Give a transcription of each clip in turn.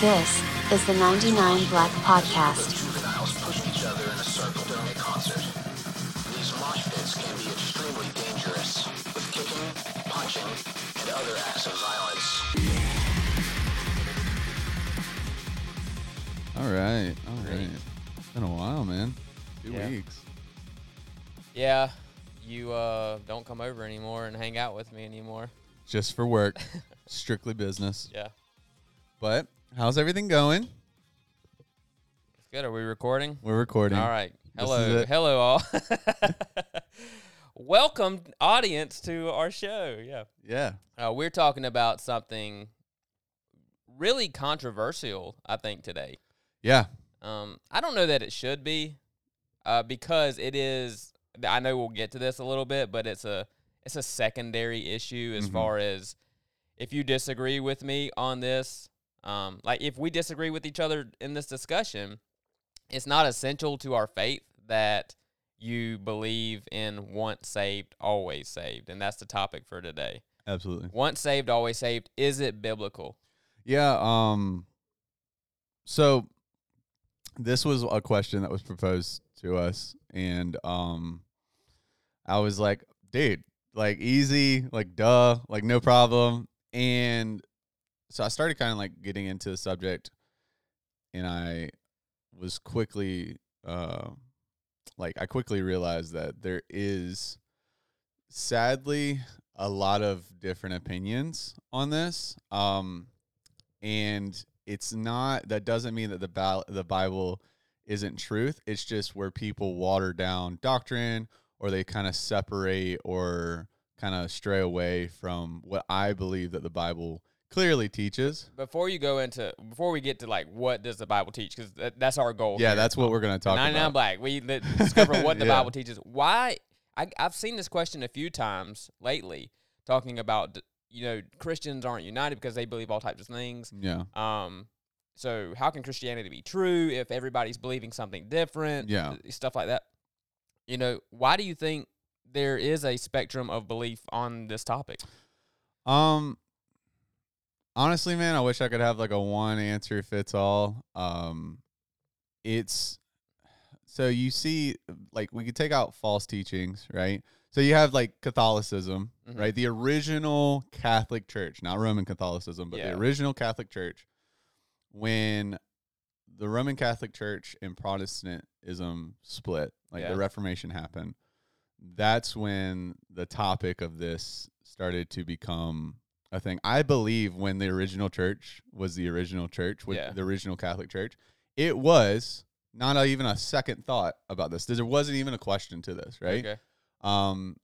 This is the 99 Black Podcast. juveniles push each other in a circle during a concert. These mosh pits can be extremely dangerous, with kicking, punching, and other acts of violence. All right, all right. It's been a while, man. Two Yeah. weeks. Yeah, you uh, don't come over anymore and hang out with me anymore. Just for work, strictly business. Yeah, But how's everything going? it's good. Are we recording? We're recording. All right. Hello, hello all. Welcome, audience, to our show. Yeah, Yeah. uh, we're talking about something really controversial. I think today. Yeah. Um, I don't know that it should be, uh, because it is. I know we'll get to this a little bit, but it's a it's a secondary issue as Mhm. far as if you disagree with me on this. Um, like if we disagree with each other in this discussion, it's not essential to our faith that you believe in once saved, always saved, and that's the topic for today. Absolutely. Once saved, always saved. Is it biblical? Yeah. Um. So this was a question that was proposed to us, and um, I was like, dude, like easy, like duh, like no problem, and so I started kind of like getting into the subject, and I was quickly, uh, like I quickly realized that there is, sadly, a lot of different opinions on this. Um, and it's not that doesn't mean that the Bi- the Bible isn't truth. It's just where people water down doctrine or they kind of separate or kind of stray away from what I believe that the Bible clearly teaches. before you go into before we get to like what does the Bible teach because that, that's our goal. Yeah, here. that's what we're going to talk 99 about. Black. We li- discover what the Yeah. Bible teaches. Why? I, I've seen this question a few times lately, talking about you know Christians aren't united because they believe all types of things. Yeah. Um, so how can Christianity be true if everybody's believing something different? Yeah. uh, stuff like that. You know, why do you think there is a spectrum of belief on this topic? Um honestly, man, I wish I could have like a one answer fits all. Um it's so you see like we could take out false teachings, right? So you have like Catholicism, Mhm. right? The original Catholic Church, not Roman Catholicism, but Yeah. the original Catholic Church when the Roman Catholic Church and Protestantism split, like Yeah. the Reformation happened, that's when the topic of this started to become a thing. I believe when the original church was the original church, with Yeah. the original Catholic Church, it was not a, even a second thought about this. There wasn't even a question to this, right? Okay. Um,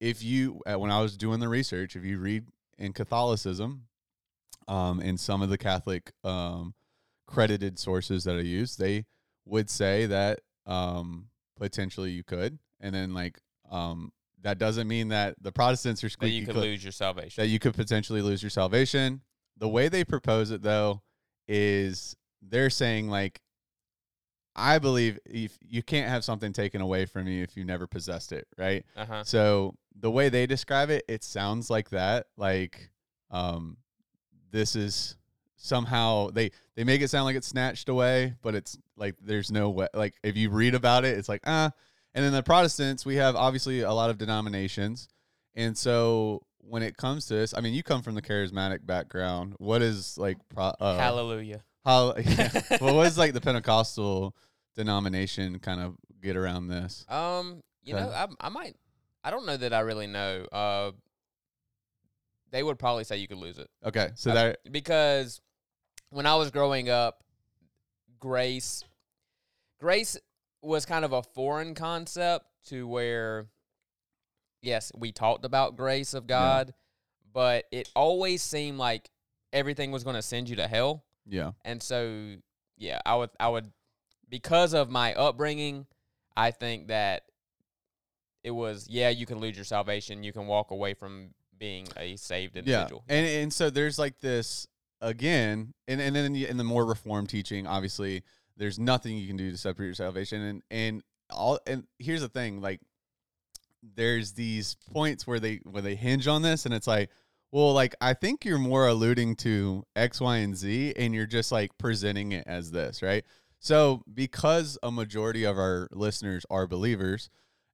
if you uh, when I was doing the research, if you read in Catholicism, um, in some of the Catholic um, credited sources that I use, they would say that um, potentially you could, and then like um, that doesn't mean that the Protestants are That you could clean- lose your salvation. that you could potentially lose your salvation. The way they propose it though is they're saying like I believe if you can't have something taken away from you if you never possessed it, right? Uh huh. So the way they describe it, it sounds like that. Like um this is somehow they they make it sound like it's snatched away, but it's like there's no way like if you read about it, it's like ah and then the Protestants, we have obviously a lot of denominations. And so when it comes to this, I mean, you come from the charismatic background. What is like pro, uh, Hallelujah. how yeah, well, what is like the Pentecostal denomination kind of get around this? Um, you know, I I might I don't know that I really know. Uh they would probably say you could lose it. Okay, so I- that because when I was growing up, grace grace was kind of a foreign concept to where yes, we talked about grace of God, but it always seemed like everything was going to send you to hell. yeah, And so, yeah, I would, I would, because of my upbringing, I think that it was, yeah, you can lose your salvation, you can walk away from being a saved individual. Yeah, and and so there's like this again, and and then in the more reformed teaching, obviously, there's nothing you can do to separate your salvation, and and all. And here's the thing, like, there's these points where they where they hinge on this, and it's like, well, like I think you're more alluding to X, Y, and Z, and you're just like presenting it as this, right? So, because a majority of our listeners are believers,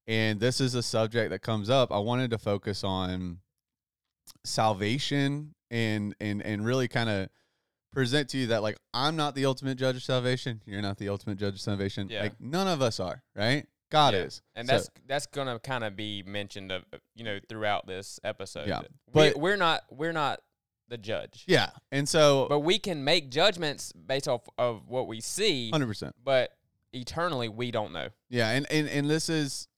and this is a subject that comes up, I wanted to focus on salvation and and and really kind of present to you that like I'm not the ultimate judge of salvation. You're not the ultimate judge of salvation. Yeah. Like none of us are, right? God Yeah. is. and So- that's that's gonna kind of be mentioned of you know throughout this episode. Yeah, but- we, we're not we're not the judge. yeah. And so but we can make judgments based off of what we see. 100%. But eternally, we don't know. Yeah, and, and and this is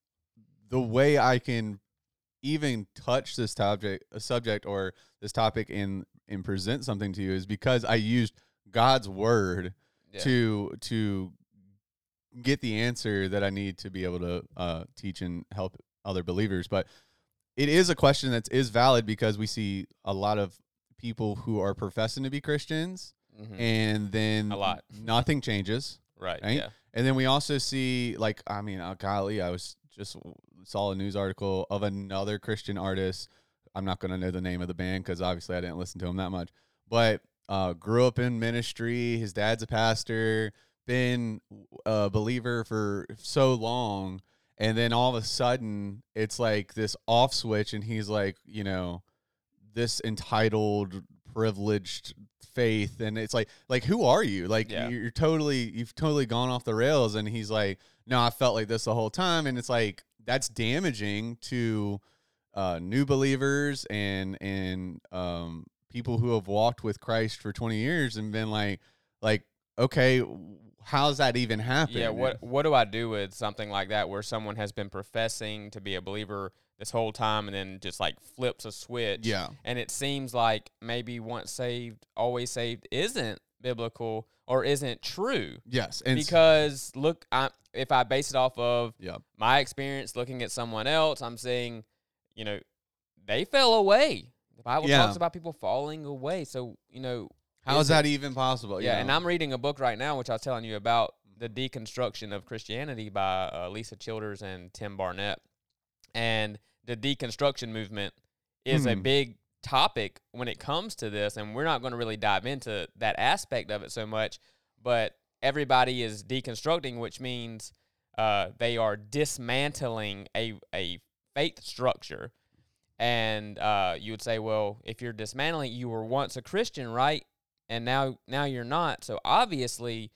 the way I can even touch this topic, a uh, subject or this topic, and and present something to you is because I used God's word Yeah. to to get the answer that I need to be able to uh, teach and help other believers. But it is a question that is valid because we see a lot of people who are professing to be Christians, Mhm. and then A lot. nothing changes. right. right? Yeah. And then we also see, like, I mean, uh, golly, I was just saw a news article of another Christian artist. I'm not going to know the name of the band because obviously I didn't listen to him that much, but uh, grew up in ministry. His dad's a pastor, been a believer for so long. And then all of a sudden, it's like this off switch, and he's like, you know, this entitled, privileged faith, and it's like, like who are you? Like Yeah. you're totally, you've totally gone off the rails. And he's like, no, I felt like this the whole time, and it's like that's damaging to uh, new believers and and um, people who have walked with Christ for 20 years and been like, like, okay, how's that even happen? Yeah, what what do I do with something like that where someone has been professing to be a believer this whole time and then just like flips a switch? Yeah. And it seems like maybe once saved, always saved isn't biblical or isn't true. Yes, and because look, I if I base it off of yeah, my experience looking at someone else, I'm seeing, you know, they fell away. The Bible Yeah. talks about people falling away. So, you know, how is it- that even possible? you yeah, and? I'm reading a book right now, which I was telling you about the deconstruction of Christianity by uh, Lisa Childers and Tim Barnett. And the deconstruction movement is a Hmm. big topic when it comes to this, and we're not going to really dive into that aspect of it so much. But everybody is deconstructing, which means uh, they are dismantling a a faith structure. And uh, you would say, well, if you're dismantling, you were once a Christian, right? And now now you're not. So obviously,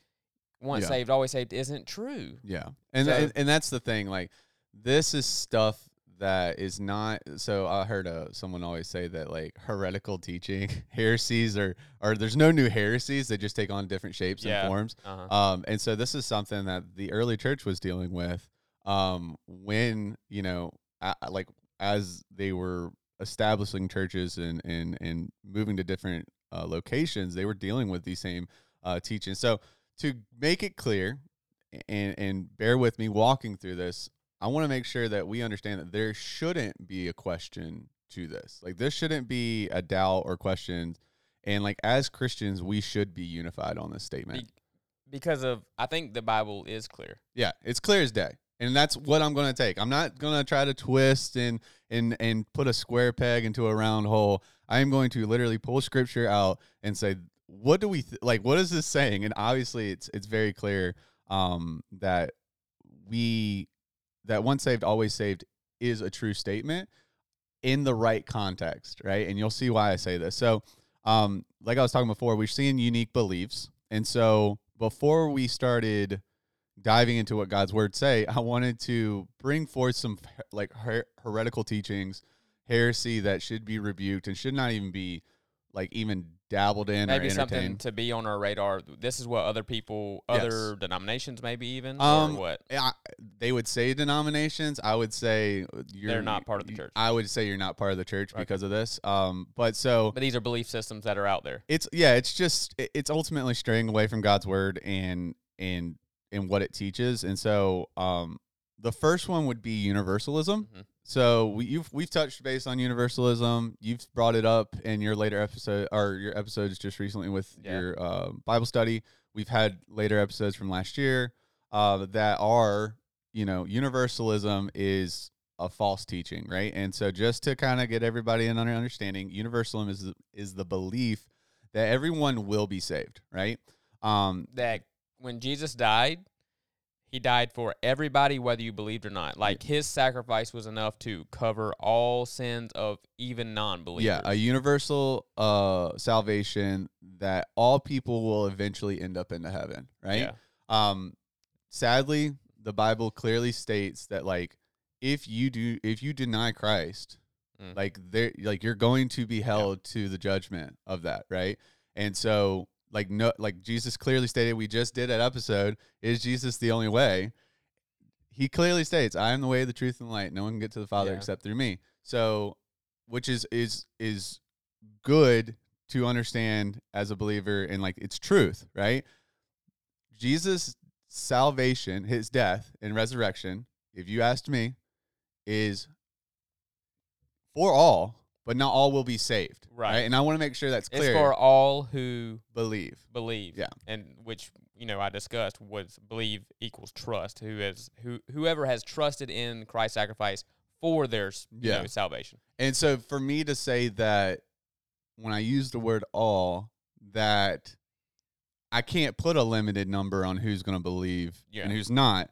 once Yeah. saved, always saved isn't true. Yeah. And, So- and and that's the thing like this is stuff that is not so I heard uh, someone always say that like heretical teaching heresies are or there's no new heresies they just take on different shapes Yeah. and forms. Uh-huh. Um and so this is something that the early church was dealing with um when, you know, a like as they were establishing churches and and and moving to different uh, locations, they were dealing with these same uh, teachings. So to make it clear, and and bear with me walking through this, I want to make sure that we understand that there shouldn't be a question to this. Like this shouldn't be a doubt or questions. And like as Christians, we should be unified on this statement. Be- because of, I think the Bible is clear. Yeah, it's clear as day. And that's what I'm going to take. I'm not going to try to twist and and and put a square peg into a round hole. I am going to literally pull scripture out and say, what do we th- like what is this saying? And obviously it's it's very clear um that we that once saved always saved is a true statement in the right context, right? And you'll see why I say this. So, um like I was talking before, we're seeing unique beliefs. And so before we started diving into what God's word say, I wanted to bring forth some like her- heretical teachings, heresy that should be rebuked and should not even be like even dabbled in Maybe or something to be on our radar. This is what other people, Yes. other denominations, maybe even, Um, or what? I, they would say denominations. I would say you're not part of the church. I would say you're not part of the church Okay. because of this. Um, but so But these are belief systems that are out there. it's yeah, it's just it's ultimately straying away from God's word and and and what it teaches. And so um, the first one would be universalism. Mhm. So we, you've we've touched base on universalism. You've brought it up in your later episode or your episodes just recently with Yeah. your uh, Bible study. We've had later episodes from last year uh, that are you know universalism is a false teaching, right? And so just to kind of get everybody in under understanding, universalism is the, is the belief that everyone will be saved, right? Um, that when Jesus died, he died for everybody, whether you believed or not. Like his sacrifice was enough to cover all sins of even non-believers. yeah, a universal uh salvation that all people will eventually end up into heaven, right? Yeah. Um sadly, the Bible clearly states that like if you do if you deny Christ, Mm. like there like you're going to be held to the judgment of that, right? And so like no like Jesus clearly stated we just did that episode, is Jesus the only way? He clearly states, I am the way, the truth, and the light. No one can get to the Father Yeah. except through me. So which is is is good to understand as a believer and like it's truth, right? Jesus' salvation, his death and resurrection, if you asked me, is for all, but not all will be saved. Right. And I want to make sure that's clear. It's for all who believe. believe. Yeah. And which, you know, I discussed was believe equals trust. Who has who whoever has trusted in Christ's sacrifice for their you Yeah. know, salvation. And so for me to say that when I use the word all, that I can't put a limited number on who's going to believe Yeah. and who's not.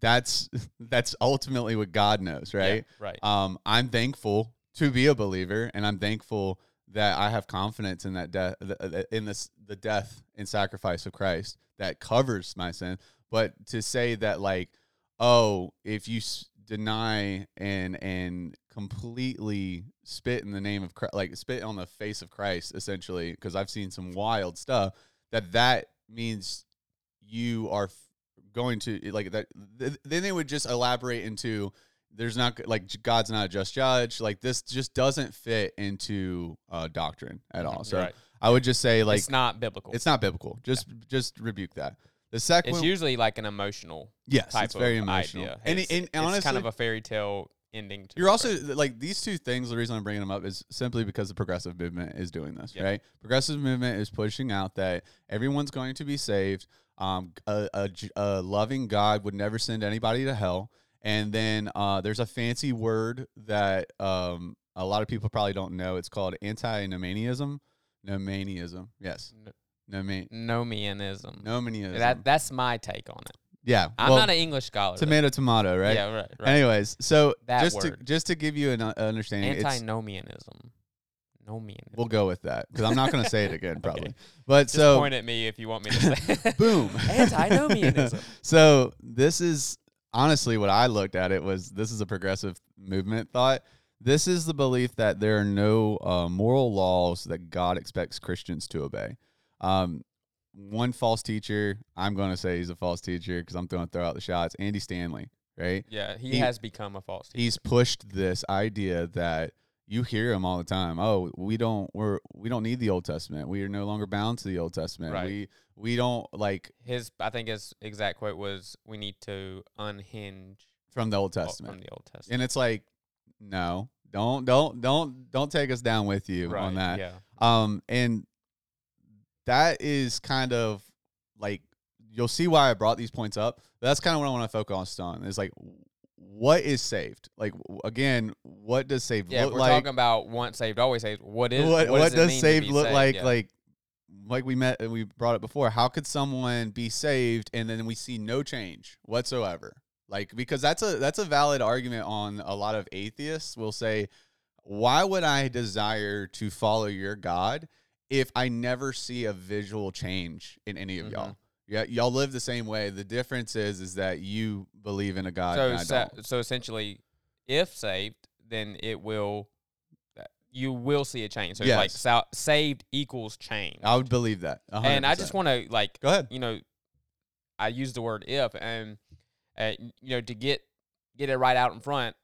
That's that's ultimately what God knows, Yeah, right? right. Um, I'm thankful to be a believer, and I'm thankful that I have confidence in that death, uh, in this the death and sacrifice of Christ that covers my sin. But to say that, like, oh, if you s- deny and and completely spit in the name of Christ, like spit on the face of Christ, essentially, because I've seen some wild stuff. That that means you are f- going to like that. Th- then they would just elaborate into there's not like God's not a just judge. Like this just doesn't fit into uh, doctrine at all. So Right. I would just say like it's not biblical. it's not biblical. Just just rebuke that. The second, It's one- usually like an emotional yes, type it's very emotional. idea. And, it's, and it's honestly, kind of a fairy tale ending. To you're also like these two things. The reason I'm bringing them up is simply because the progressive movement is doing this, Yep. right? Progressive movement is pushing out that everyone's going to be saved. Um, a, a a loving God would never send anybody to hell. And then uh, there's a fancy word that um, a lot of people probably don't know. It's called antinomianism. Nomaniism. Yes. N- Noman. Nomianism. Nomaniism. That that's my take on it. yeah. I'm well, not an English scholar. though. tomato, tomato, right? Yeah, right. right. Anyways, so That just to just to give you an uh, understanding, it's, Antinomianism. Nomianism. we'll go with that because I'm not going to say it again, probably. Okay. But Just so point at me if you want me to say. boom, Antinomianism. so this is honestly what I looked at. It was this is a progressive movement thought. This is the belief that there are no uh, moral laws that God expects Christians to obey. Um, one false teacher, I'm going to say he's a false teacher because I'm going to throw out the shots. Andy Stanley, right? Yeah, he, He- has become a false teacher. he's pushed this idea that you hear him all the time. Oh, we don't we're we don't need the Old Testament. We are no longer bound to the Old Testament. Right. We we don't like His, I think his exact quote was, "We need to unhinge from the Old Testament. from the Old Testament." And it's like no. Don't don't don't don't take us down with you right, on that. Yeah. Um and that is kind of like you'll see why I brought these points up. That's kind of what I want to focus on. Is like what is saved? Like again, what does saved Yeah, look we're like? talking about once saved, always saved. What is what, what, what does, does saved look saved? like Yeah. like like we met and we brought it before how could someone be saved and then we see no change whatsoever like because that's a that's a valid argument on a lot of atheists will say why would i desire to follow your god if i never see a visual change in any of y'all Mhm. Yeah y'all live the same way the difference is is that you believe in a god so and I sa- don't. so essentially, if saved, then it will you will see a change. So it's like Yes. sal- saved equals change. i would believe that and I just want to like go ahead you know, I use the word if, and uh, you know, to get get it right out in front.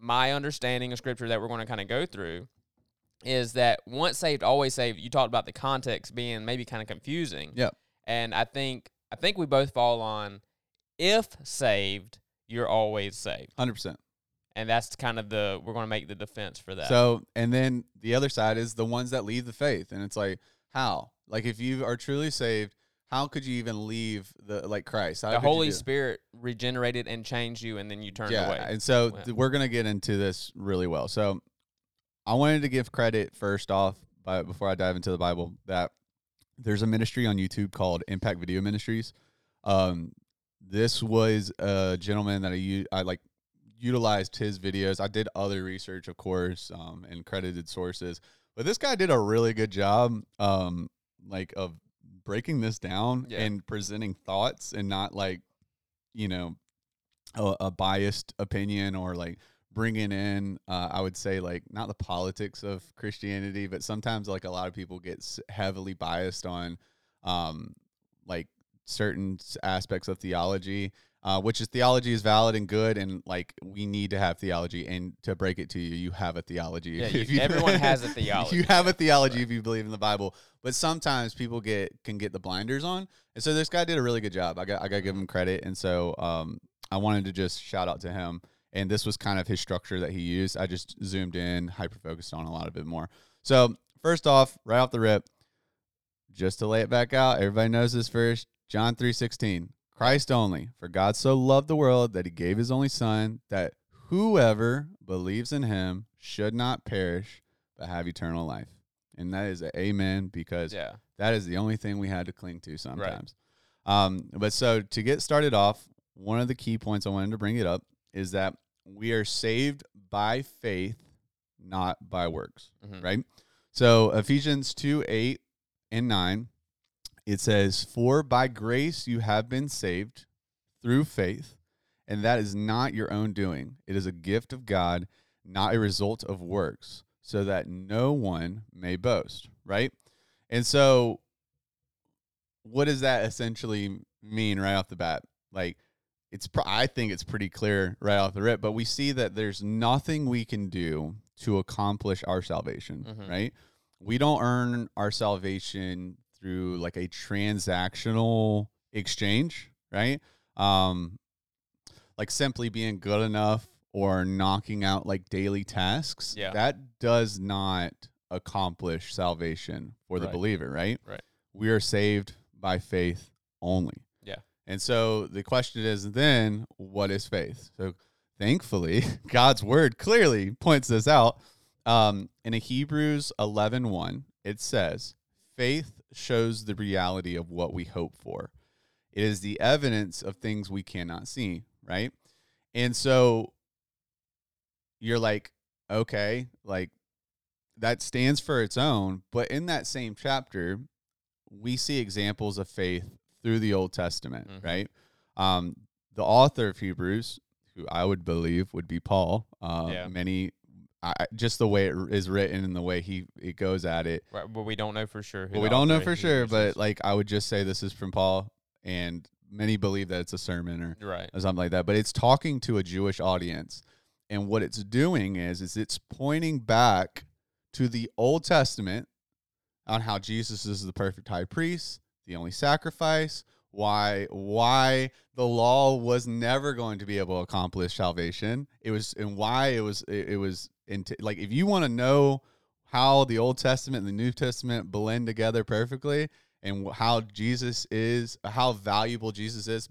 My understanding of scripture that we're going to kind of go through is that once saved, always saved. You talked about the context being maybe kind of confusing. Yep. And I think I think we both fall on if saved, you're always saved, 100% and that's kind of the we're going to make the defense for that. So, and then the other side is the ones that leave the faith. And it's like, how? Like, if you are truly saved, how could you even leave the like Christ? How the Holy Spirit regenerated and changed you, and then you turned yeah, away. and so th- we're gonna get into this really well. So I wanted to give credit first off, by, before I dive into the Bible, that there's a ministry on YouTube called Impact Video Ministries. Um, this was a gentleman that I I like utilized his videos. I did other research, of course, um, and credited sources, but this guy did a really good job, um, like of breaking this down Yeah. and presenting thoughts and not like, you know, a, a biased opinion or like bringing in uh, i would say like not the politics of christianity but sometimes like a lot of people get heavily biased on um like certain aspects of theology uh, which is theology is valid and good and like we need to have theology and to break it to you you have a theology. Yeah, if you- everyone has a theology, you have a theology right. if you believe in the bible but sometimes people get can get the blinders on and so this guy did a really good job. I got i got to give him credit and so um i wanted to just shout out to him and this was kind of his structure that he used. I just zoomed in hyper focused on a lot of it more. So first off right off the rip just to lay it back out everybody knows this verse john 3.16 christ only for god so loved the world that he gave his only son that whoever believes in him should not perish but have eternal life. And that is a amen because yeah, that is the only thing we had to cling to sometimes. Um, but so to get started off, one of the key points I wanted to bring it up is that we are saved by faith, not by works, Mhm. right? So Ephesians 2 8 and 9, it says, For by grace you have been saved through faith, and that is not your own doing. It is a gift of God, not a result of works, so that no one may boast, right? And so, what does that essentially mean right off the bat? Like, it's pr- I think it's pretty clear right off the rip, but we see that there's nothing we can do to accomplish our salvation, Mhm. right? We don't earn our salvation through like a transactional exchange, right? Um, like simply being good enough or knocking out like daily tasks. Yeah. That does not accomplish salvation for the Right. believer, right? Right. We are saved by faith only. And so the question is then, what is faith? So thankfully, God's word clearly points this out. Um, in Hebrews 11 1, it says, Faith shows the reality of what we hope for. It is the evidence of things we cannot see, right? And so you're like, okay, like that stands for its own. But in that same chapter, we see examples of faith through the Old Testament, Mhm. right? Um, the author of Hebrews, who I would believe would be Paul, uh, Yeah. many, I, just the way it is written and the way he it goes at it. right. But we don't know for sure. Who Well, we don't know for sure, but like I would just say this is from Paul, and many believe that it's a sermon or right, or something like that. But it's talking to a Jewish audience, and what it's doing is is it's pointing back to the Old Testament on how Jesus is the perfect high priest, the only sacrifice, why why the law was never going to be able to accomplish salvation. It was and why it was it, it was into like if you want to know how the Old Testament and the New Testament blend together perfectly and how Jesus is how valuable Jesus is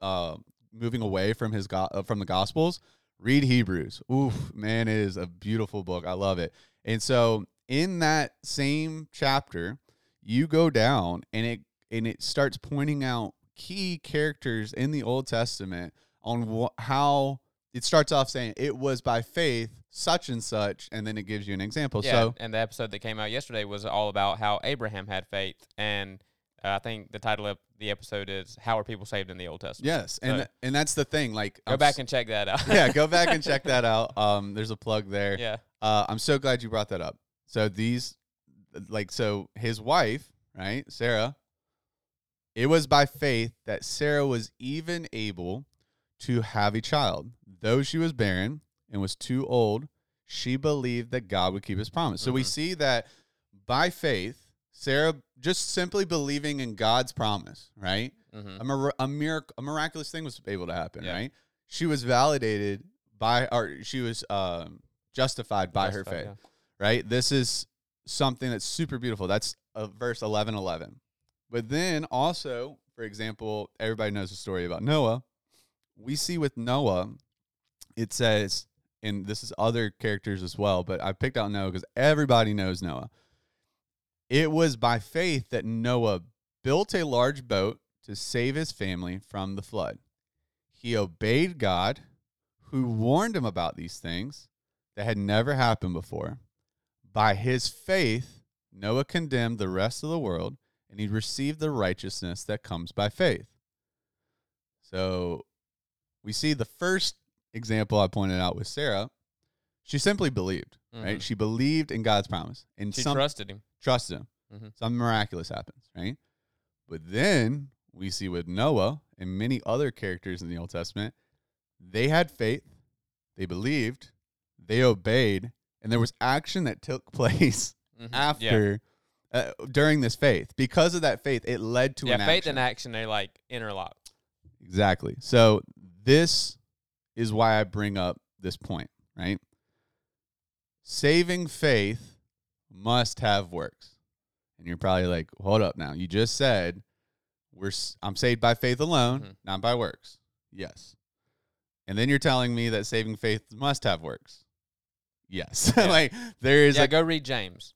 uh, moving away from his go- uh, from the gospels read Hebrews. Oof, man, it is a beautiful book. I love it. And so in that same chapter, you go down and it and it starts pointing out key characters in the Old Testament on wh- how it starts off saying it was by faith such and such and then it gives you an example. yeah. So and the episode that came out yesterday was all about how Abraham had faith, and uh, I think the title of the episode is "How Are People Saved in the Old Testament." yes, and and that's the thing like Go I'm back s- and check that out. yeah, go back and check that out. Um there's a plug there. yeah, Uh, I'm so glad you brought that up. So these, like, so his wife, right, Sarah. It was by faith that Sarah was even able to have a child, though she was barren and was too old. She believed that God would keep His promise. So we Mhm. see that by faith, Sarah just simply believing in God's promise, right? hmm a, mir- a, mirac- a miraculous thing was able to happen, Yeah. right? She was validated by, or she was um, justified by her faith, right? This is something that's super beautiful. That's uh, verse 11 11. But then also, for example, everybody knows the story about Noah. We see with Noah, it says, and this is other characters as well, but I picked out Noah because everybody knows Noah. It was by faith that Noah built a large boat to save his family from the flood. He obeyed God, who warned him about these things that had never happened before. By his faith, Noah condemned the rest of the world, and he received the righteousness that comes by faith. So we see the first example I pointed out with Sarah. She simply believed, right? Mhm. She believed in God's promise, and She some trusted him. trusted him. Mhm. Something miraculous happens, right? But then we see with Noah and many other characters in the Old Testament, they had faith, they believed, they obeyed, and there was action that took place Mhm. Yeah. after uh, during this faith. Because of that faith, it led to yeah, an faith action. and action they like interlock. Exactly. So this is why I bring up this point, right? Saving faith must have works. And you're probably like, "Hold up now. You just said we're I'm saved by faith alone, Mhm. not by works." Yes. And then you're telling me that saving faith must have works. Yes. Yeah. like there is yeah, a go read James.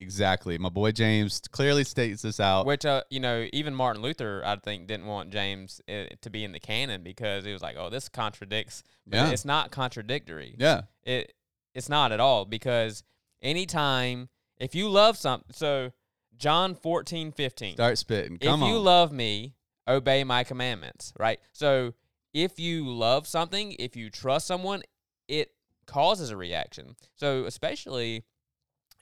exactly. My boy James clearly states this out. Which uh, you know, even Martin Luther, I think, didn't want James uh, to be in the canon because he was like, "Oh, this contradicts." But Yeah. it's not contradictory. yeah. It it's not at all because anytime if you love something, so John fourteen fifteen. Start spitting. Come if Come you love me, obey my commandments. Right. So if you love something, if you trust someone, it causes a reaction. So especially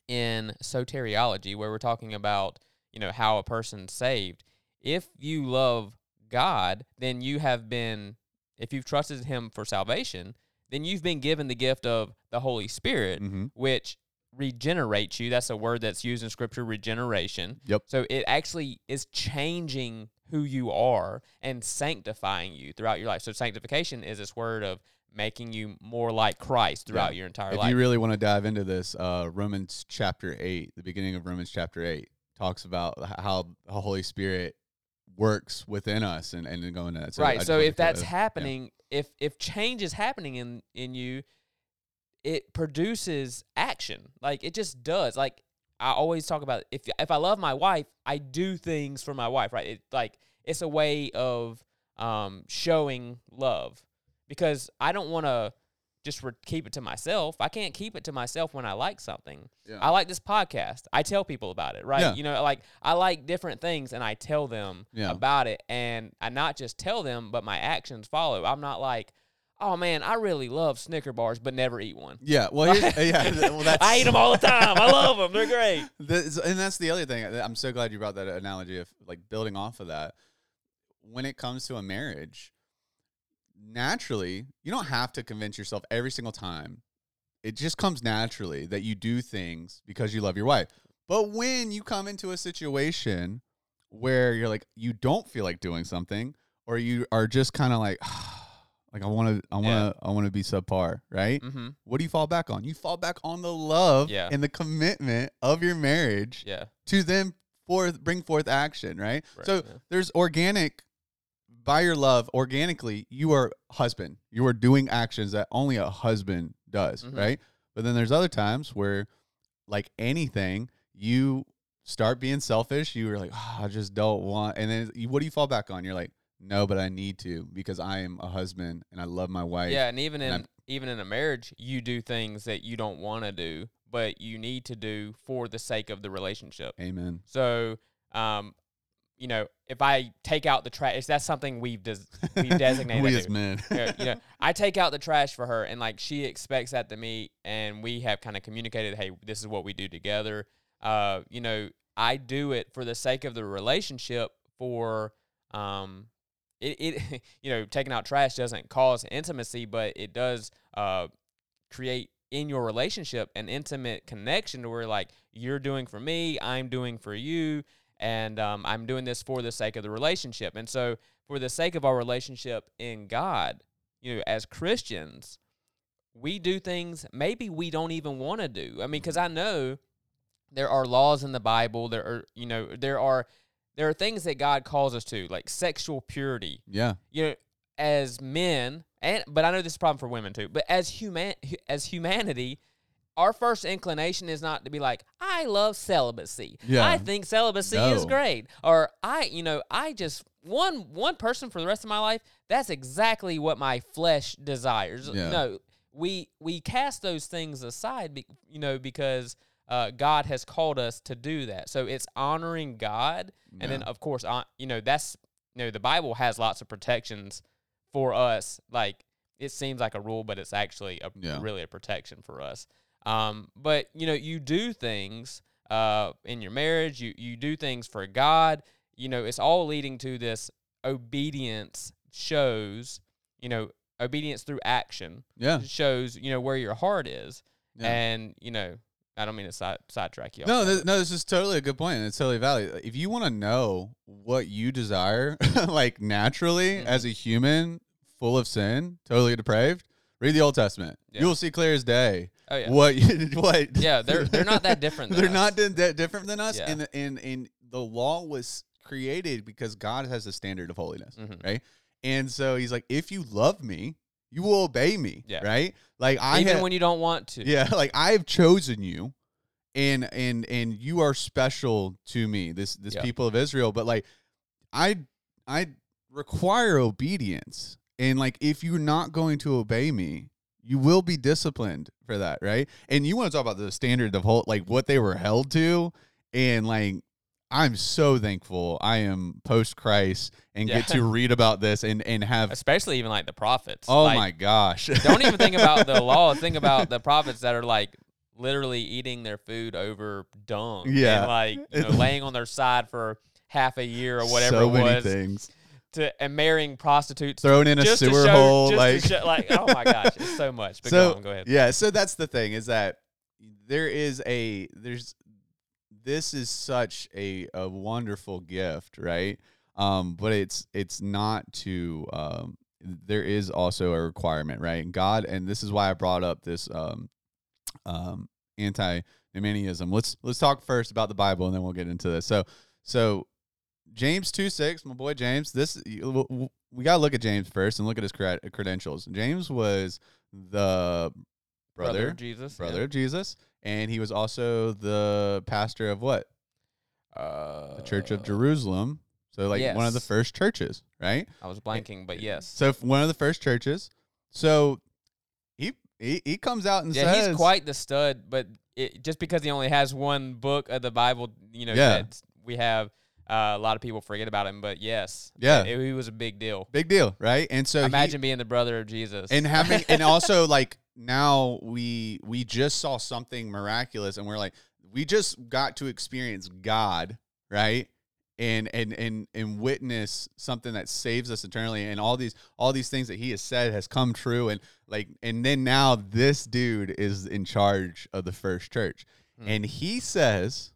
in soteriology, where we're talking about you know how a person's saved. If you love God, then you have been. If you've trusted Him for salvation, then you've been given the gift of the Holy Spirit, Mhm. which regenerates you. That's a word that's used in Scripture, regeneration. Yep. So it actually is changing who you are and sanctifying you throughout your life. So sanctification is this word of making you more like Christ throughout Yeah. your entire if life. If you really want to dive into this, uh, Romans chapter 8, the beginning of Romans chapter 8, talks about how the Holy Spirit works within us and, and going to that. So right. So if that's yeah. happening, if if change is happening in in you, it produces action. Like it just does. Like I always talk about if if I love my wife, I do things for my wife. Right. It like it's a way of um showing love because I don't want to just re- keep it to myself. I can't keep it to myself when I like something. Yeah. I like this podcast. I tell people about it, right? Yeah. You know, like I like different things and I tell them Yeah. about it and I not just tell them, but my actions follow. I'm not like, "Oh man, I really love Snicker bars but never eat one." Yeah, well, yeah, well, that's I eat them all the time. I love them. They're great. That's- and that's the other thing. I'm so glad you brought that analogy of like building off of that. When it comes to a marriage, naturally, you don't have to convince yourself every single time. It just comes naturally that you do things because you love your wife. But when you come into a situation where you're like you don't feel like doing something or you are just kind of like like I want to I want to Yeah. I want to be subpar, right? Mm-hmm. What do you fall back on? You fall back on the love Yeah. and the commitment of your marriage Yeah. to then forth bring forth action, right? Right, so there's organic by your love, organically, you are husband. You are doing actions that only a husband does, Mhm. right? But then there's other times where like anything, you start being selfish. You are like, "Ah, I just don't want. And then you, what do you fall back on? You're like, no, but I need to because I am a husband and I love my wife. Yeah, and even and in I'm- even in a marriage, you do things that you don't want to do, but you need to do for the sake of the relationship. Amen. So, um, you know, if I take out the trash, that's something we've des- we've designated. we as men. You know, I take out the trash for her, and like she expects that to me, and we have kind of communicated, hey, this is what we do together. Uh, you know, I do it for the sake of the relationship. For um, it, it you know, taking out trash doesn't cause intimacy, but it does uh create in your relationship an intimate connection to where like you're doing for me, I'm doing for you, and um, I'm doing this for the sake of the relationship. And so, for the sake of our relationship in God, you know, as Christians, we do things maybe we don't even want to do. I mean, because I know there are laws in the Bible. There are, you know, there are there are things that God calls us to, like sexual purity. Yeah. You know, as men, and but I know this is a problem for women too. But as human, as humanity, our first inclination is not to be like, I love celibacy. Yeah. I think celibacy is great. Or I, you know, I just one one person for the rest of my life. That's exactly what my flesh desires. Yeah. No, we we cast those things aside, be, you know, because uh, God has called us to do that. So it's honoring God, and then of course, on, you know, that's you know, the Bible has lots of protections for us. Like it seems like a rule, but it's actually a, Yeah. really a protection for us. Um, but you know, you do things uh, in your marriage. You you do things for God. You know, it's all leading to this obedience shows. You know, obedience through action Yeah. shows. You know where your heart is, Yeah. and you know, I don't mean to side sidetrack you. No, this, no, this is totally a good point. and It's totally valid. If you want to know what you desire, like naturally Mhm. as a human, full of sin, totally depraved, read the Old Testament. Yeah. You will see clear as day Oh yeah. what what. Yeah, they're- they're not that different than they're us. not that different than us, Yeah. and and and the law was created because God has a standard of holiness, Mhm. right? And so He's like, if you love me, you will obey me, Yeah. right? Like I Even ha- when you don't want to. yeah, like I have chosen you, and and and you are special to me. This this Yeah. people of Israel, but like I I require obedience, and like if you're not going to obey me, you will be disciplined for that, right? And you want to talk about the standard of whole like what they were held to, and like. I'm so thankful I am post Christ and get to read about this and and have Especially even like the prophets. oh Like, my gosh don't even think about the law. Think about the prophets that are like literally eating their food over dung. Yeah. And like you know, laying on their side for half a year or whatever so it many was. things To, and marrying prostitutes. thrown in a sewer show- hole like show, like oh my gosh, it's so much. But so go on, go ahead. yeah so that's the thing is that there is a there's this is such a, a wonderful gift right um but it's it's not to um there is also a requirement right and god and this is why i brought up this um um antinomianism. let's let's talk first about the bible and then we'll get into this so so james 2 6 my boy james this we gotta look at james first and look at his credentials james was the brother of Jesus. yeah. brother of Jesus, and he was also the pastor of what? Uh, The Church of Jerusalem. So like one of the first churches, right? I was blanking, but yes. So one of the first churches. So he he, he comes out and Yeah, says he's quite the stud, but it, just because he only has one book of the Bible, you know, Yeah. we have uh, a lot of people forget about him. But yes, Yeah. it- he was a big deal. big deal, right? And so he- Imagine being the brother of Jesus and having and also like now we we just saw something miraculous and we're like we just got to experience God, right? And and and and witness something that saves us eternally and all these all these things that he has said has come true and like and then now this dude is in charge of the first church. Hmm. And he says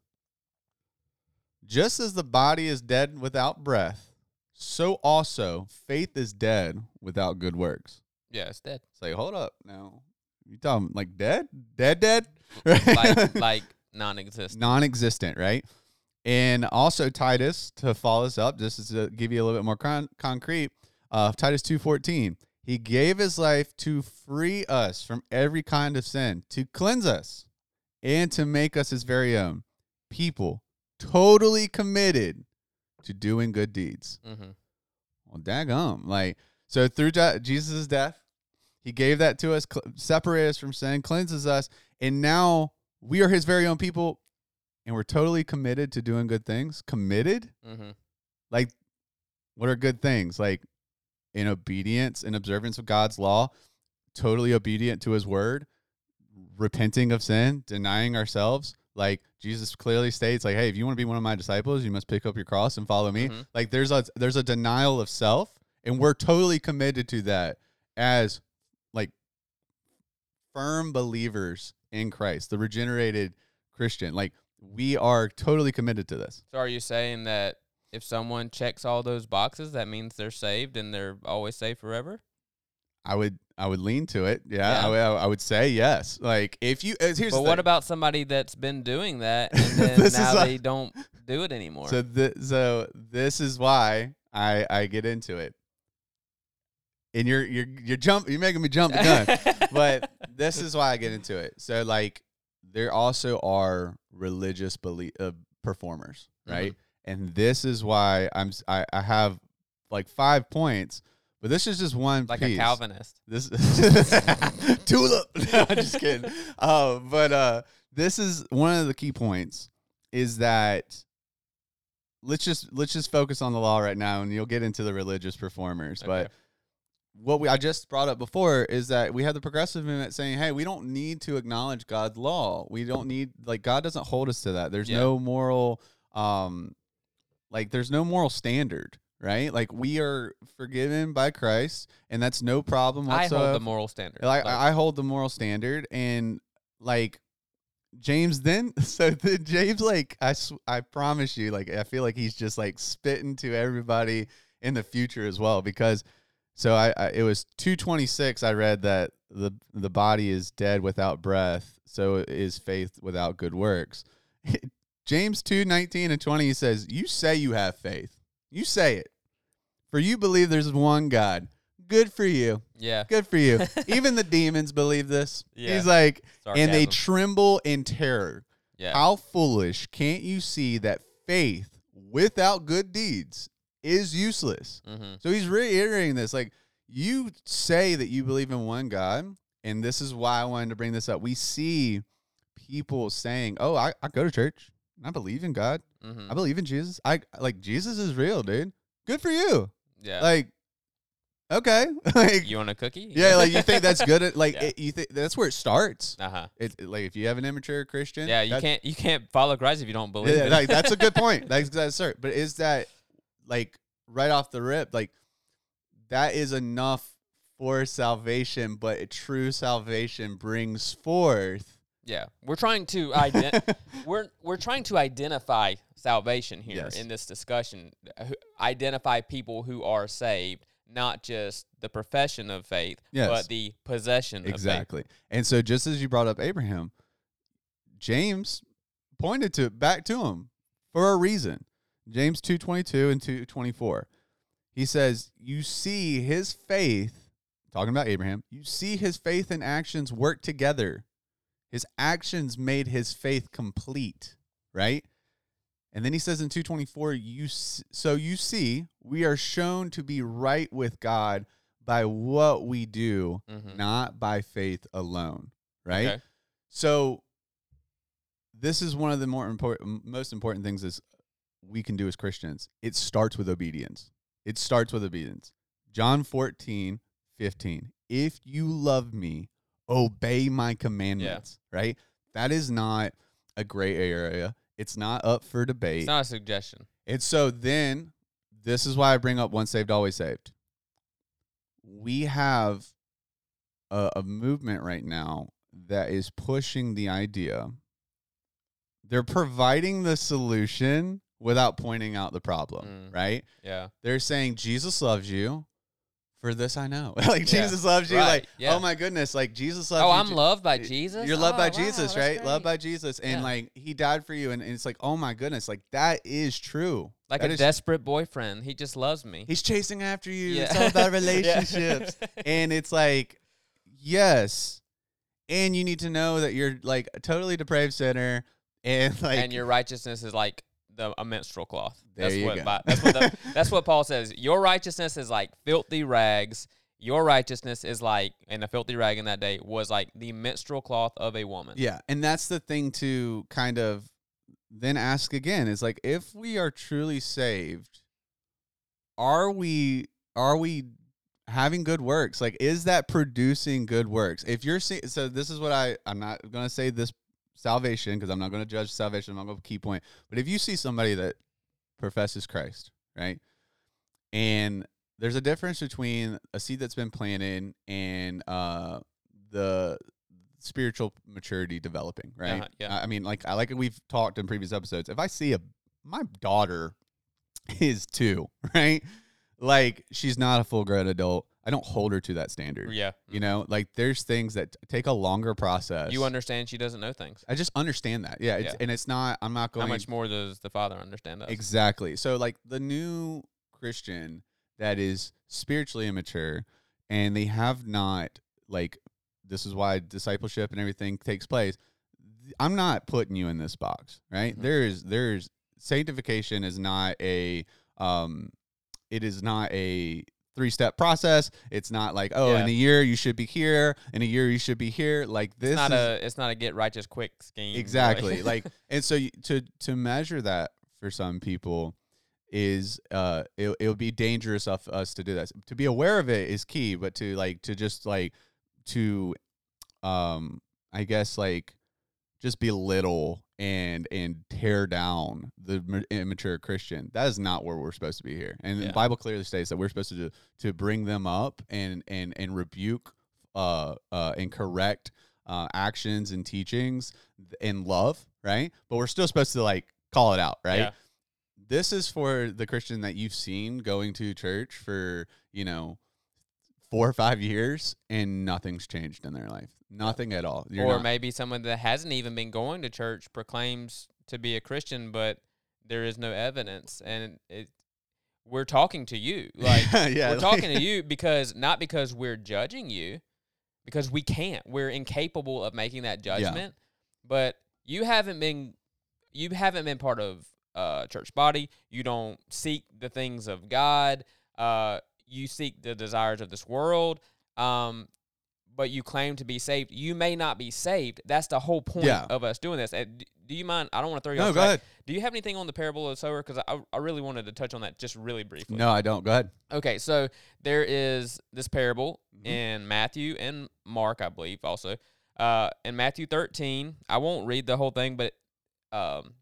just as the body is dead without breath, so also faith is dead without good works. yeah, it's dead. It's like, hold up now. You talking like dead? Dead, dead? Like like non-existent. non-existent, right? And also Titus to follow us up, just to give you a little bit more con- concrete. Uh, Titus two fourteen. He gave his life to free us from every kind of sin, to cleanse us, and to make us his very own people, totally committed to doing good deeds. hmm Well, daggum. Like, so through Je- Jesus' death, he gave that to us, cl- separated us from sin, cleanses us, and now we are his very own people, and we're totally committed to doing good things. Committed? hmm Like, what are good things? Like, in obedience and observance of God's law, totally obedient to his word, repenting of sin, denying ourselves. Like Jesus clearly states, like, hey, if you want to be one of my disciples, you must pick up your cross and follow me. Mhm. Like there's a there's a denial of self, and we're totally committed to that as like firm believers in Christ, the regenerated Christian. Like we are totally committed to this. So are you saying that if someone checks all those boxes, that means they're saved and they're always saved forever? I would I would lean to it. Yeah, Yeah. I, would, I would say yes. Like if you here's But what thing. about somebody that's been doing that and then now they don't do it anymore. So th- so this is why I I get into it. And you're you're you're jump you're making me jump the gun. but this is why I get into it. So like there also are religious belief uh, performers, Mm-hmm. right? And this is why I'm I, I have like five points, but this is just one like piece. a Calvinist. This tulip. No, I'm just kidding. Uh, but uh, this is one of the key points is that let's just let's just focus on the law right now, and you'll get into the religious performers. But what we I just brought up before is that we have the progressive movement saying, "Hey, we don't need to acknowledge God's law. We don't need like God doesn't hold us to that. There's Yeah. no moral um like there's no moral standard, right? Like we are forgiven by Christ, and that's no problem I hold the moral standard. Like Like, I hold the moral standard, and like James then so then James like I sw- I promise you like I feel like he's just like spitting to everybody in the future as well because so I, I it was 226 I read that the the body is dead without breath so is faith without good works. James 2 19 and 20 he says you say you have faith. You say it. For you believe there's one God. Good for you. yeah. Good for you. Even the demons believe this. Yeah. He's like, and they tremble in terror. Yeah. How foolish can't you see that faith without good deeds is useless? hmm So he's reiterating this. Like, you say that you believe in one God, and this is why I wanted to bring this up. We see people saying, Oh, I, I go to church. and I believe in God. Hmm I believe in Jesus. I like Jesus is real, dude. Good for you. Yeah. Like, okay. like you want a cookie? yeah, like you think that's good at like Yeah. it, you think that's where it starts. Uh huh. It, like if you have an immature Christian, Yeah. You can't. You can't follow Christ if you don't believe Yeah, it. like, that's a good point. That's that's sir. But is that like right off the rip, like that is enough for salvation? But a true salvation brings forth. Yeah, we're trying to ident- we're we're trying to identify salvation here Yes. in this discussion. Identify people who are saved, not just the profession of faith, Yes. but the possession exactly. And so, just as you brought up Abraham, James pointed to back to him for a reason. James two twenty two and two twenty four. He says, "You see his faith." Talking about Abraham, you see his faith and actions work together. His actions made his faith complete, right? And then he says in 224, you so you see, we are shown to be right with God by what we do. Mhm. not by faith alone, right? Okay. So this is one of the more important most important things is we can do as Christians. It starts with obedience. It starts with obedience. John 14, 15. If you love me, obey my commandments, right? That is not a gray area. It's not up for debate. It's not a suggestion. And so then this is why I bring up once saved, always saved. We have a, a movement right now that is pushing the idea. They're providing the solution without pointing out the problem, Mm. right? Yeah. They're saying Jesus loves you. For this I know. like Yeah. Jesus loves you. Right, Like, oh yeah. oh my goodness, like Jesus oh, loves Oh, you. I'm Je- loved by Jesus. You're loved Oh, by wow, Jesus, that's right? Loved great. by Jesus. And Yeah. like he died for you. And, and it's like, oh my goodness, like that is true. like That a is- desperate boyfriend. He just loves me. He's chasing after you. Yeah. It's all about relationships. and it's like, yes. And you need to know that you're like a totally depraved sinner. And like, and your righteousness is like the a menstrual cloth. There that's you what go. Bi- that's what the, that's what Paul says. Your righteousness is like filthy rags. Your righteousness is like, and a filthy rag in that day was like the menstrual cloth of a woman. yeah. And that's the thing to kind of then ask again is like, if we are truly saved, are we, are we having good works? Like, is that producing good works? If you're seeing, so this is what I, I'm not going to say this salvation because I'm not going to judge salvation. I'm not going to key point. But if you see somebody that professes Christ, right? And there's a difference between a seed that's been planted and uh, the spiritual maturity developing, right? Uh-huh, yeah. I I mean, like I like we've talked in previous episodes. If I see a my daughter is two, right? like she's not a full grown adult. I don't hold her to that standard. Yeah. You know, like there's things that take a longer process. You understand she doesn't know things. I just understand that. Yeah, it's, Yeah. and it's not. I'm not going How much more does the father understand us? exactly. So like the new Christian that is spiritually immature, and they have not like this is why discipleship and everything takes place. I'm not putting you in this box, right? Mhm. There's there's sanctification is not a um, it is not a three step process. It's not like oh, in a year you should be here, in a year you should be here. Like this it's not is a it's not a get righteous quick scheme. exactly like and so you, to to measure that for some people is uh it, it would be dangerous of us to do that to be aware of it is key but to like to just like to um i guess like just belittle and and tear down the immature christian. That is not where we're supposed to be here. And Yeah. the bible clearly states that we're supposed to do, to bring them up and and and rebuke uh uh and correct uh actions and teachings in love right? But we're still supposed to like call it out right? Yeah. this is for the christian that you've seen going to church for you know four or five years and nothing's changed in their life nothing at all You're or not- maybe someone that hasn't even been going to church proclaims to be a Christian, but there is no evidence, and it, we're talking to you. Like yeah we're like- talking to you because not because we're judging you, because we can't. We're incapable of making that judgment. But you haven't been you haven't been part of uh church body. You don't seek the things of God. Uh you seek the desires of this world. Um but you claim to be saved. You may not be saved. That's the whole point Yeah. of us doing this. And do you mind? I don't want to throw you no off go ahead Do you have anything on the parable of the sower? Because I, I really wanted to touch on that just really briefly. no i don't go ahead Okay, so there is this parable Mhm. in Matthew and Mark, I believe, also. Uh, in Matthew 13, I won't read the whole thing, but um,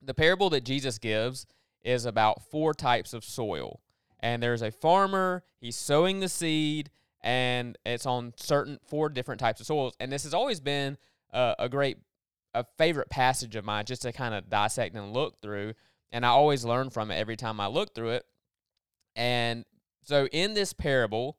the parable that Jesus gives is about four types of soil. And there's a farmer, he's sowing the seed, and it's on certain four different types of soils. And this has always been uh, a great, a favorite passage of mine just to kind of dissect and look through. And I always learn from it every time I look through it. And so in this parable,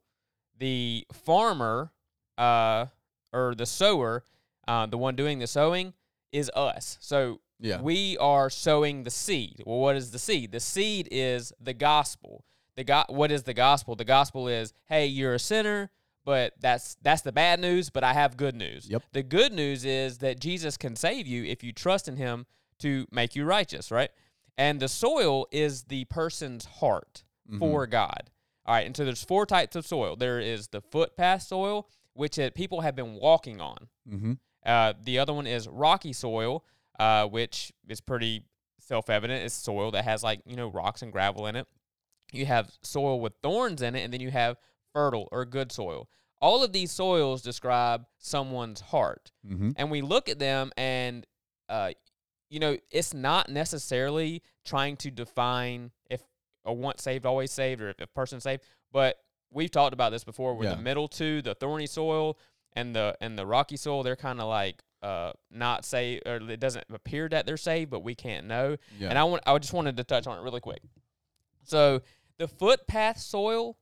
the farmer uh, or the sower, uh, the one doing the sowing, is us. So yeah we are sowing the seed. Well, what is the seed? The seed is the gospel. The go- what is the gospel? The gospel is, hey, you're a sinner, but that's that's the bad news, but I have good news. Yep. The good news is that Jesus can save you if you trust in him to make you righteous, right? And the soil is the person's heart Mhm. for God. All right, and so there's four types of soil. There is the footpath soil, which uh, people have been walking on. mm-hmm. Uh, the other one is rocky soil, uh, which is pretty self-evident. It's soil that has like you know rocks and gravel in it. You have soil with thorns in it, and then you have fertile or good soil. All of these soils describe someone's heart, Mm-hmm. and we look at them, and uh, you know, it's not necessarily trying to define if a once saved, always saved, or if a person's saved, but we've talked about this before. With Yeah. the middle two, the thorny soil and the and the rocky soil, they're kind of like uh not saved, or it doesn't appear that they're saved, but we can't know. yeah And I want I just wanted to touch on it really quick. So the footpath soil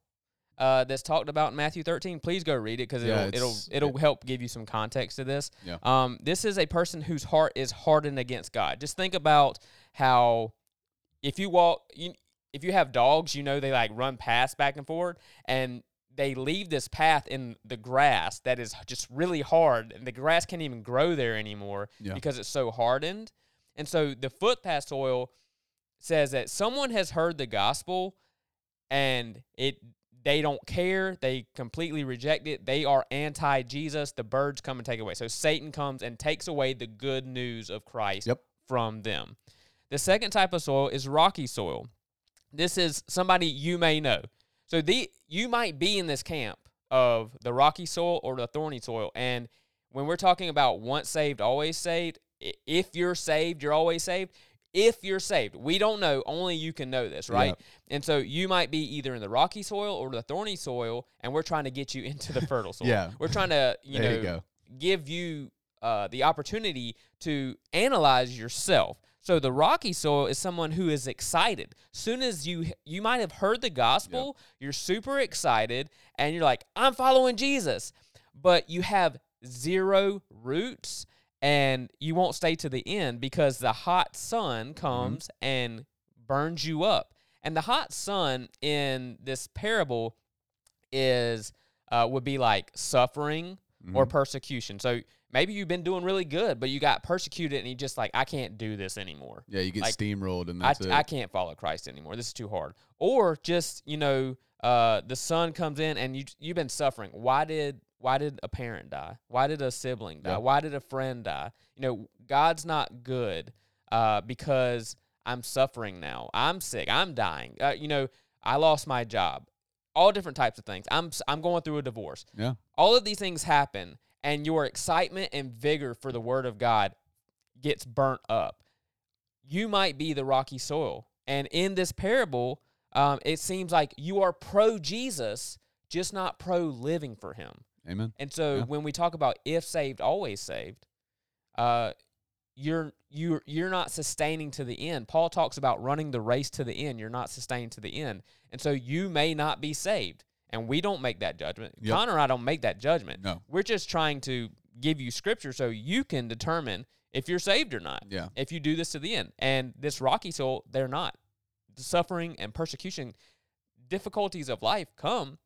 uh, that's talked about in Matthew 13, please go read it because Yeah, it'll it'll it'll help give you some context to this. Yeah. Um, this is a person whose heart is hardened against God. Just think about how if you walk, you, if you have dogs, you know they like run past back and forth, and they leave this path in the grass that is just really hard, and the grass can't even grow there anymore Yeah. because it's so hardened. And so the footpath soil says that someone has heard the gospel and it they don't care. They completely reject it. They are anti Jesus. The birds come and take away. So Satan comes and takes away the good news of Christ Yep. from them. The second type of soil is rocky soil. This is somebody you may know. So the you might be in this camp of the rocky soil or the thorny soil. And when we're talking about once saved, always saved, if you're saved, you're always saved. If you're saved, we don't know. Only you can know this, right? Yeah. And so you might be either in the rocky soil or the thorny soil, and we're trying to get you into the fertile soil. Yeah. We're trying to, you know, you give you uh, the opportunity to analyze yourself. So the rocky soil is someone who is excited. Soon as you you might have heard the gospel, you're super excited and you're like, "I'm following Jesus." But you have zero roots and you won't stay to the end because the hot sun comes and burns you up. And the hot sun in this parable is uh, would be like suffering or Mhm. persecution. So maybe you've been doing really good, but you got persecuted and you just like, I can't do this anymore. Yeah, you get like, steamrolled and I, it. I can't follow Christ anymore. This is too hard. Or just, you know, uh, the sun comes in and you you've been suffering. Why did why did a parent die? Why did a sibling die? Yeah. Why did a friend die? You know, God's not good uh, because I'm suffering now. I'm sick. I'm dying. Uh, you know, I lost my job. All different types of things. I'm I'm going through a divorce. yeah. All of these things happen, and your excitement and vigor for the Word of God gets burnt up. You might be the rocky soil. And in this parable, um, it seems like you are pro Jesus, just not pro living for Him. Amen. And so Yeah. when we talk about if saved, always saved, uh, you're you're you're not sustaining to the end. Paul talks about running the race to the end. You're not sustaining to the end, and so you may not be saved. And we don't make that judgment. Yep. Connor I don't make that judgment. No. We're just trying to give you scripture so you can determine if you're saved or not. Yeah. If you do this to the end, and this rocky soul, they're not. The suffering and persecution, difficulties of life come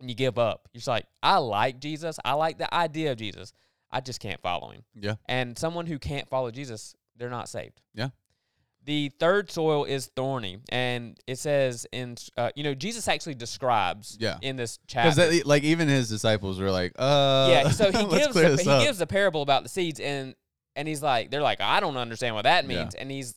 and you give up. You're just like, I like Jesus. I like the idea of Jesus. I just can't follow him. Yeah. And someone who can't follow Jesus, they're not saved. Yeah. The third soil is thorny, and it says in uh, you know Jesus actually describes Yeah. in this Because chapter. like even his disciples were like, uh yeah, so he gives this he up. gives the parable about the seeds, and and he's like, they're like, I don't understand what that Yeah. means, and he's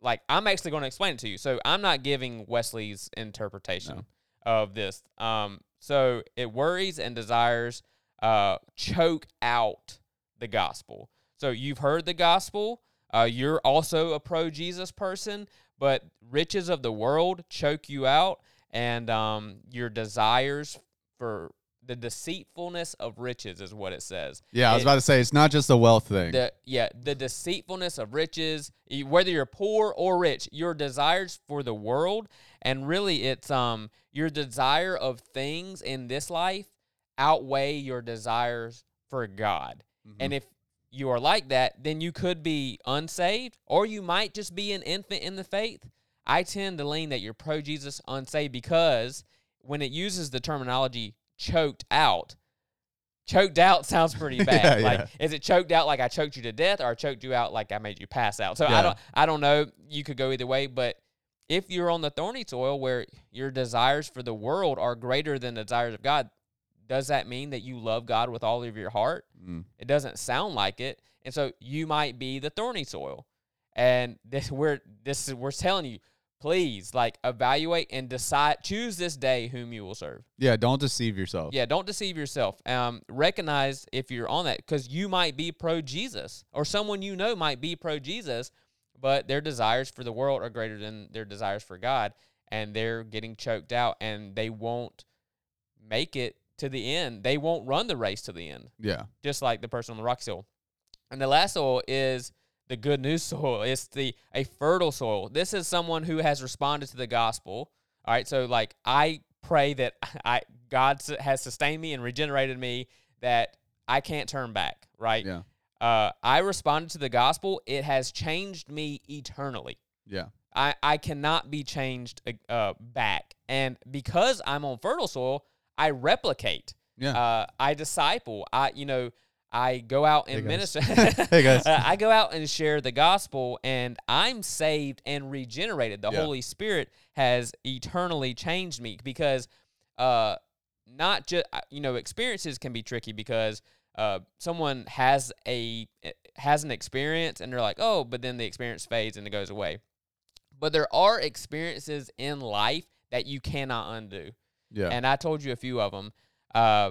like, I'm actually going to explain it to you. So I'm not giving Wesley's interpretation No. Of this. Um, so it worries and desires uh, choke out the gospel. So you've heard the gospel. Uh, you're also a pro Jesus person, but riches of the world choke you out, and um, your desires for the deceitfulness of riches is what it says. yeah, I was It- about to say it's not just a wealth thing. the yeah the deceitfulness of riches whether you're poor or rich your desires for the world and really it's um your desire of things in this life outweigh your desires for god Mhm. and if you are like that then you could be unsaved or you might just be an infant in the faith i tend to lean that you're pro jesus unsaved because when it uses the terminology choked out choked out sounds pretty bad Yeah, like yeah. is it choked out like I choked you to death, or I choked you out like I made you pass out? So I don't, I don't know. You could go either way, but if you're on the thorny soil where your desires for the world are greater than the desires of God, does that mean that you love God with all of your heart? Mm. It doesn't sound like it, and so you might be the thorny soil. And this, we're this is we're telling you, please like evaluate and decide. Choose this day whom you will serve. Yeah, don't deceive yourself. Yeah, don't deceive yourself. Um, recognize if you're on that because you might be pro Jesus or someone you know might be pro Jesus, but their desires for the world are greater than their desires for God, and they're getting choked out, and they won't make it to the end. They won't run the race to the end, Yeah. just like the person on the rocky soil. And the last soil is the good news soil. It's the a fertile soil. This is someone who has responded to the gospel. All right, so like I pray that I God has sustained me and regenerated me that I can't turn back. Right. Yeah. Uh, I responded to the gospel. It has changed me eternally. Yeah. I, I cannot be changed uh, uh, back. And because I'm on fertile soil, I replicate. Yeah. Uh, I disciple. I you know I go out and Hey, minister. Hey, guys. Uh, I go out and share the gospel, and I'm saved and regenerated. The Yeah. Holy Spirit has eternally changed me because, uh, not just you know experiences can be tricky because uh, someone has a has an experience and they're like, oh, but then the experience fades and it goes away. But there are experiences in life that you cannot undo. yeah. And I told you a few of them. Uh,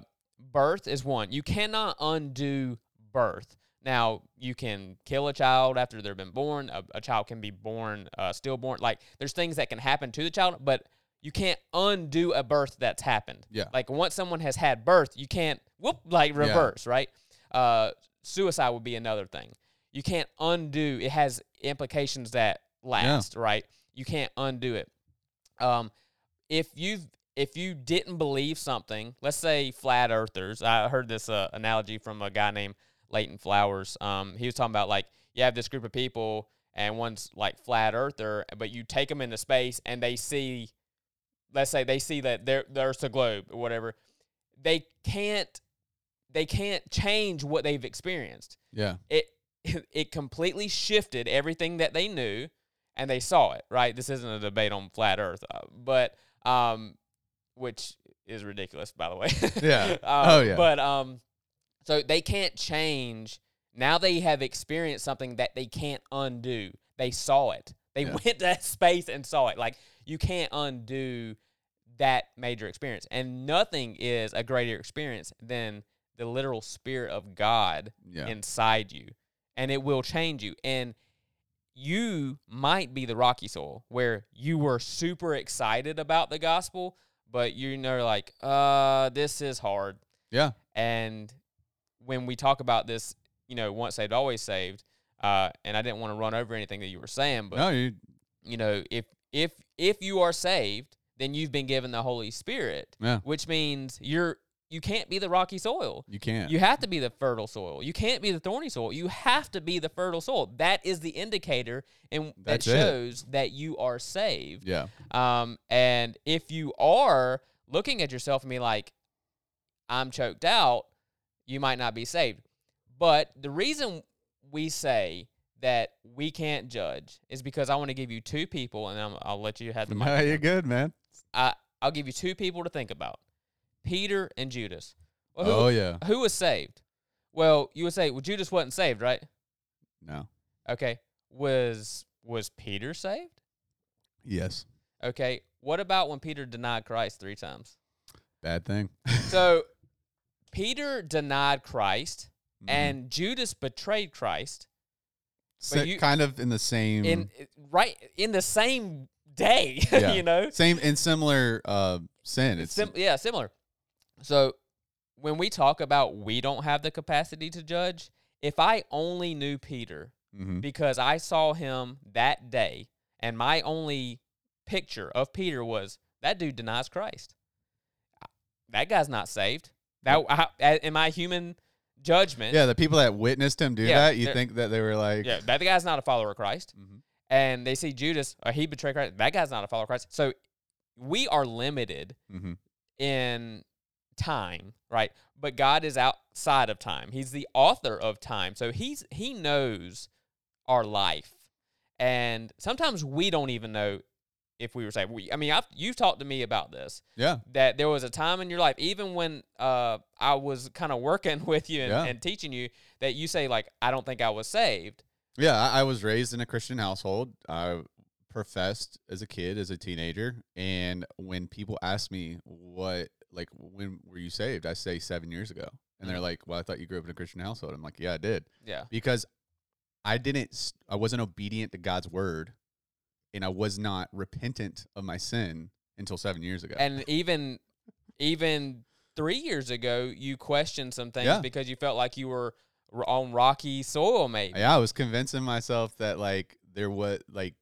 birth is one. You cannot undo birth. Now, you can kill a child after they've been born. A, a child can be born uh, stillborn. Like, there's things that can happen to the child, but you can't undo a birth that's happened. Yeah. Like, once someone has had birth, you can't, whoop, like reverse, right? Uh, suicide would be another thing. you can't undo. It has implications that last, right? You can't undo it. Um, if you if you didn't believe something, let's say flat earthers. I heard this uh, analogy from a guy named Leighton Flowers. Um, he was talking about like you have this group of people and one's like flat earther, but you take them into space and they see, let's say they see that there there's a globe or whatever. They can't they can't change what they've experienced. Yeah. It it completely shifted everything that they knew and they saw it, right? This isn't a debate on flat earth, uh, but um which is ridiculous by the way. Yeah. Um, Oh, yeah. But um so they can't change. Now they have experienced something that they can't undo. They saw it. They Yeah. went to that space and saw it. Like you can't undo that major experience. And nothing is a greater experience than the literal spirit of God Yeah. inside you. And it will change you. And you might be the rocky soul where you were super excited about the gospel, but you know like, uh, this is hard. Yeah. And when we talk about this, you know, once saved, always saved, uh, and I didn't want to run over anything that you were saying, but No, you. you know, if if if you are saved, then you've been given the Holy Spirit, Yeah. which means you're you can't be the rocky soil. You can't. You have to be the fertile soil. You can't be the thorny soil. You have to be the fertile soil. That is the indicator and that That's it. shows that you are saved. yeah. Um, and if you are looking at yourself and be like, I'm choked out, you might not be saved. But the reason we say that we can't judge is because I want to give you two people, and I'm, I'll let you have the. No, you're good, man. I, I'll give you two people to think about Peter and Judas. Well, who, Oh yeah. who was saved? Well, you would say, well, Judas wasn't saved, right? No. Okay. Was was Peter saved? Yes. Okay. What about when Peter denied Christ three times? Bad thing. So Peter denied Christ Mhm. and Judas betrayed Christ So you- kind of in the same. in right in the same day, Yeah. you know? same in similar uh, sin. It's Sim- yeah, similar. So when we talk about we don't have the capacity to judge, if I only knew Peter mhm. because I saw him that day and my only picture of Peter was that dude denies Christ. That guy's not saved. That I, in my human judgment, yeah. The people that witnessed him do Yeah, that, you think that they were like, yeah, that guy's not a follower of Christ. Mhm. And they see Judas, or he betrayed Christ. That guy's not a follower of Christ. So we are limited Mhm. in time, right? But God is outside of time. He's the author of time. So he's he knows our life. And sometimes we don't even know if we were saved. We, I mean, I've, you've talked to me about this. yeah, That there was a time in your life, even when uh, I was kind of working with you and, Yeah. and teaching you, that you say like, "I don't think I was saved." yeah. I, I was raised in a Christian household. I professed as a kid, as a teenager, and when people ask me what, like, when were you saved, I say seven years ago, and they're mm-hmm. like, "Well, I thought you grew up in a Christian household." I'm like, "Yeah, I did," Yeah. because I didn't, I wasn't obedient to God's word, and I was not repentant of my sin until seven years ago. and even even three years ago, you questioned some things Yeah. because you felt like you were on rocky soil, maybe. Yeah, I was convincing myself that like there was like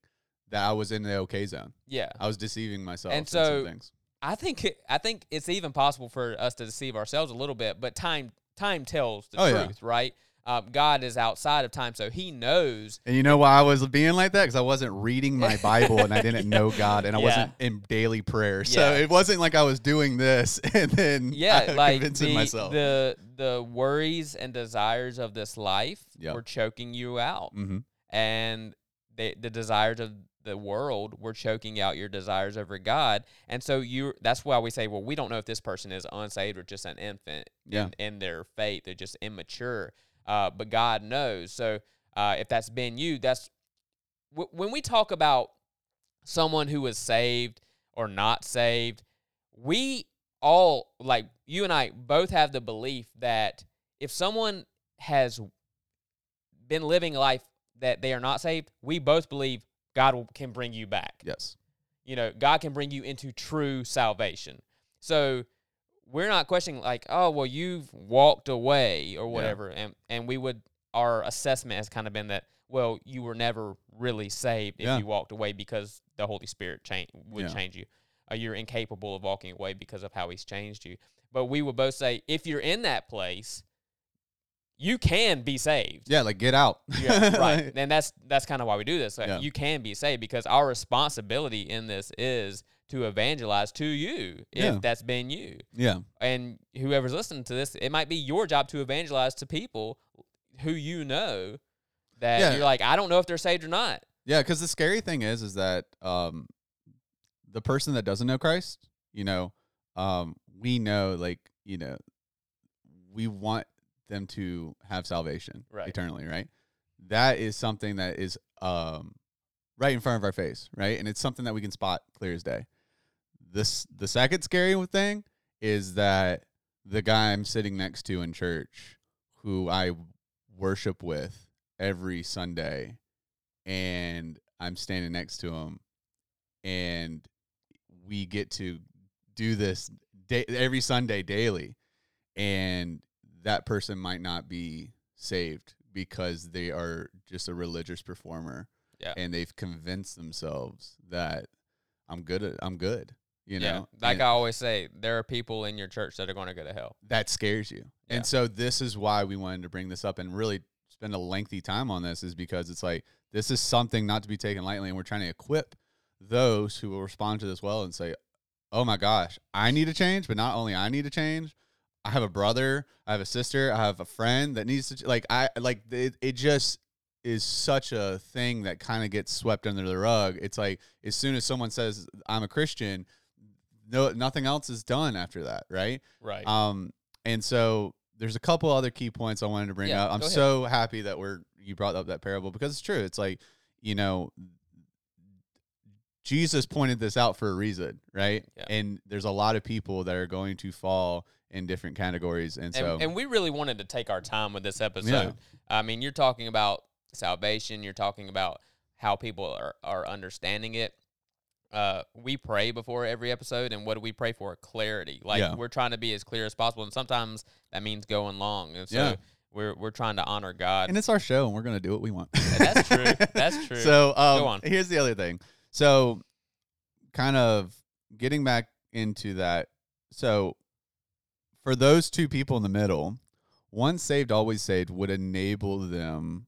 that I was in the okay zone. Yeah. I was deceiving myself And so- some things. I think it, I think it's even possible for us to deceive ourselves a little bit, but time time tells the Oh, yeah. truth, right? Um, God is outside of time, so He knows. And you know why I was being like that? Because I wasn't reading my Bible and I didn't know God and I Yeah. wasn't in daily prayer. So Yeah. it wasn't like I was doing this and then Yeah, I- like convincing the, myself. the the worries and desires of this life Yep. were choking you out, mm-hmm. and the the desires of the world were choking out your desires over God, and so you. That's why we say, well, we don't know if this person is unsaved or just an infant Yeah. in, in their faith; they're just immature. Uh, but God knows. So uh, if that's been you, that's w- when we talk about someone who is saved or not saved. We all like you and I both have the belief that if someone has been living life that they are not saved, we both believe God will, can bring you back. Yes. You know, God can bring you into true salvation. So we're not questioning like, oh, well, you've walked away or whatever, and and we would our assessment has kind of been that well, you were never really saved if Yeah. you walked away because the Holy Spirit change would Yeah. change you. Uh, you're incapable of walking away because of how He's changed you. But we would both say if you're in that place, you can be saved. Yeah, like get out. Yeah, right. And that's that's kind of why we do this. Like, Yeah. You can be saved because our responsibility in this is to evangelize to you if Yeah. that's been you. yeah. And whoever's listening to this, it might be your job to evangelize to people who you know that Yeah. you're like, I don't know if they're saved or not. Yeah, because the scary thing is, is that um, the person that doesn't know Christ, you know, um, we know, like, you know, we want them to have salvation Right. eternally, right? That is something that is um, right in front of our face, right? And it's something that we can spot clear as day. This the second scary thing is that the guy I'm sitting next to in church, who I worship with every Sunday, and I'm standing next to him, and we get to do this day, every Sunday daily, and that person might not be saved because they are just a religious performer, Yeah. and they've convinced themselves that I'm good at I'm good, you yeah. know, Like And- I always say, there are people in your church that are going to go to hell. that scares you. Yeah. And so this is why we wanted to bring this up and really spend a lengthy time on this is because it's like this is something not to be taken lightly and we're trying to equip those who will respond to this well and say, "Oh my gosh, I need to change, but not only I need to change, I have a brother, I have a sister, I have a friend that needs to like I like it, it just is such a thing that kind of gets swept under the rug. It's like as soon as someone says I'm a Christian, no nothing else is done after that, right? Right. Um, and so there's a couple other key points I wanted to bring Yeah, up. I'm so happy that we're you brought up that parable because it's true. It's like you know, Jesus pointed this out for a reason, right? Yeah. And there's a lot of people that are going to fall in different categories, and, and, so and we really wanted to take our time with this episode. Yeah. I mean, you're talking about salvation. You're talking about how people are, are understanding it. Uh, we pray before every episode, and what do we pray for? Clarity. Like Yeah. we're trying to be as clear as possible, and sometimes that means going long. And so Yeah. we're we're trying to honor God. and it's our show, and we're going to do what we want. that's true. That's true. So um, here's the other thing. So, kind of getting back into that. So, for those two people in the middle, once saved, always saved would enable them,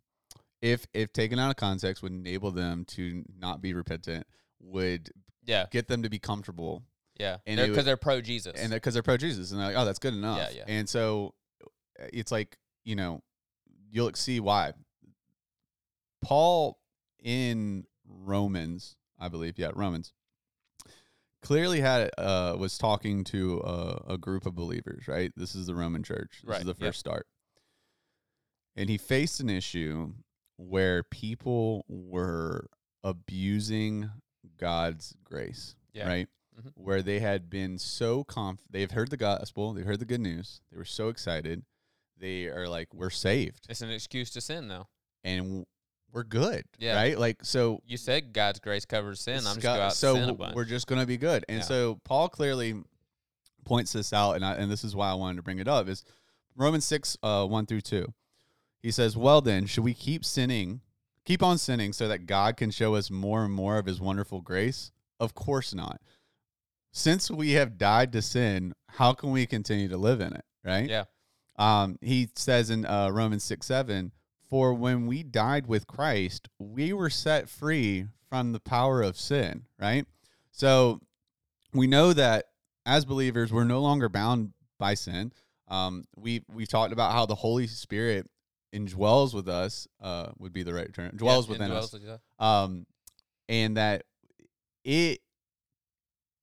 if if taken out of context, would enable them to not be repentant. Would yeah, get them to be comfortable, yeah. and Because they're, they're pro Jesus. and because they're pro Jesus, and they're like, oh, that's good enough. yeah. yeah. And so, it's like you know, you'll see why. Paul in Romans, I believe, yeah, Romans, clearly had uh was talking to a, a group of believers, right? This is the Roman church. This Right, is the yep. first start. And he faced an issue where people were abusing God's grace, Yeah. right? Mhm. Where they had been so conf they've heard the gospel, they've heard the good news, they were so excited. They are like, we're saved it's an excuse to sin, though. and we're good, Yeah. right? Like, so You said God's grace covers sin. I'm just Scott- go out so sin a w- bunch. we're just going to be good. And Yeah. so Paul clearly points this out, and I, and this is why I wanted to bring it up is Romans six uh, one through two. He says, "Well then, should we keep sinning, keep on sinning, so that God can show us more and more of His wonderful grace? Of course not. Since we have died to sin, how can we continue to live in it? Right? Yeah. Um, he says in uh, Romans 6 7, For when we died with Christ, we were set free from the power of sin, right? So we know that as believers, we're no longer bound by sin. Um, we we've talked about how the Holy Spirit indwells with us, uh, would be the right term, dwells Yeah, within indwells us you. um, and that it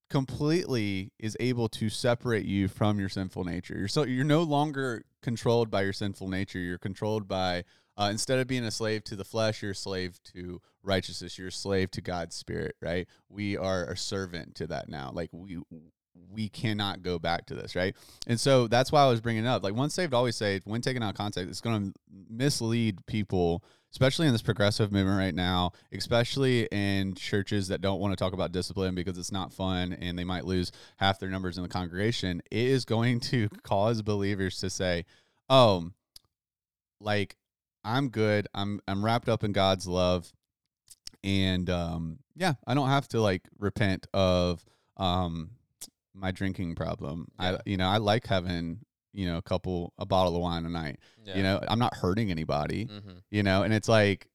completely is able to separate you from your sinful nature. You're so you're no longer controlled by your sinful nature. You're controlled by uh, instead of being a slave to the flesh, you're a slave to righteousness. You're a slave to God's spirit. Right? We are a servant to that now. Like we we cannot go back to this, right? And so that's why I was bringing up. Like once saved, always saved. When taken out of context, it's going to mislead people, especially in this progressive movement right now, especially in churches that don't want to talk about discipline because it's not fun and they might lose half their numbers in the congregation. It is going to cause believers to say, "Oh, like I'm good. I'm I'm wrapped up in God's love, and um, yeah, I don't have to like repent of um my drinking problem. I you know I like having you know a couple a bottle of wine a night. Yeah. You know I'm not hurting anybody. hmm You know, and it's like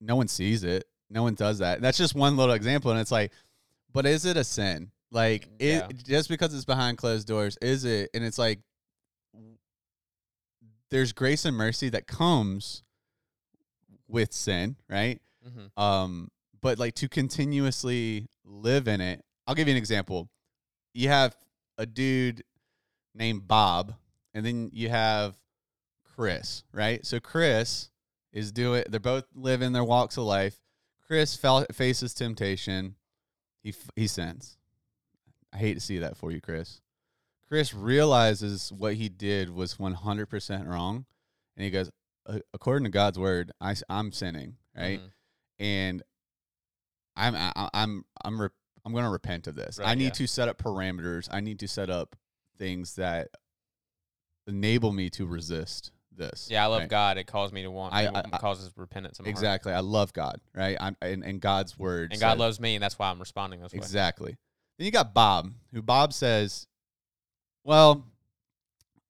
no one sees it. No one does that. That's just one little example, and it's like, but is it a sin? Like Yeah. it just because it's behind closed doors, is it? And it's like there's grace and mercy that comes with sin, right? hmm Um, but like to continuously live in it. I'll give you an example. You have a dude named Bob, and then you have Chris, right? So Chris is doing. They're both living their walks of life. Chris fel- faces temptation. He f- he sins. I hate to see that for you, Chris. Chris realizes what he did was 100% wrong, and he goes, "A- according to God's word, I, I'm sinning, right? Mhm. and I'm I, I'm I'm re- I'm going to repent of this. I need yeah. to set up parameters. I need to set up things that enable me to resist this. Yeah, I love right? God. It calls me to want. I- it I- causes repentance my heart. Exactly. I love God, right? I'm and, and God's word. And God loves me, and that's why I'm responding this way. Exactly. Then you got Bob, who Bob says, "Well,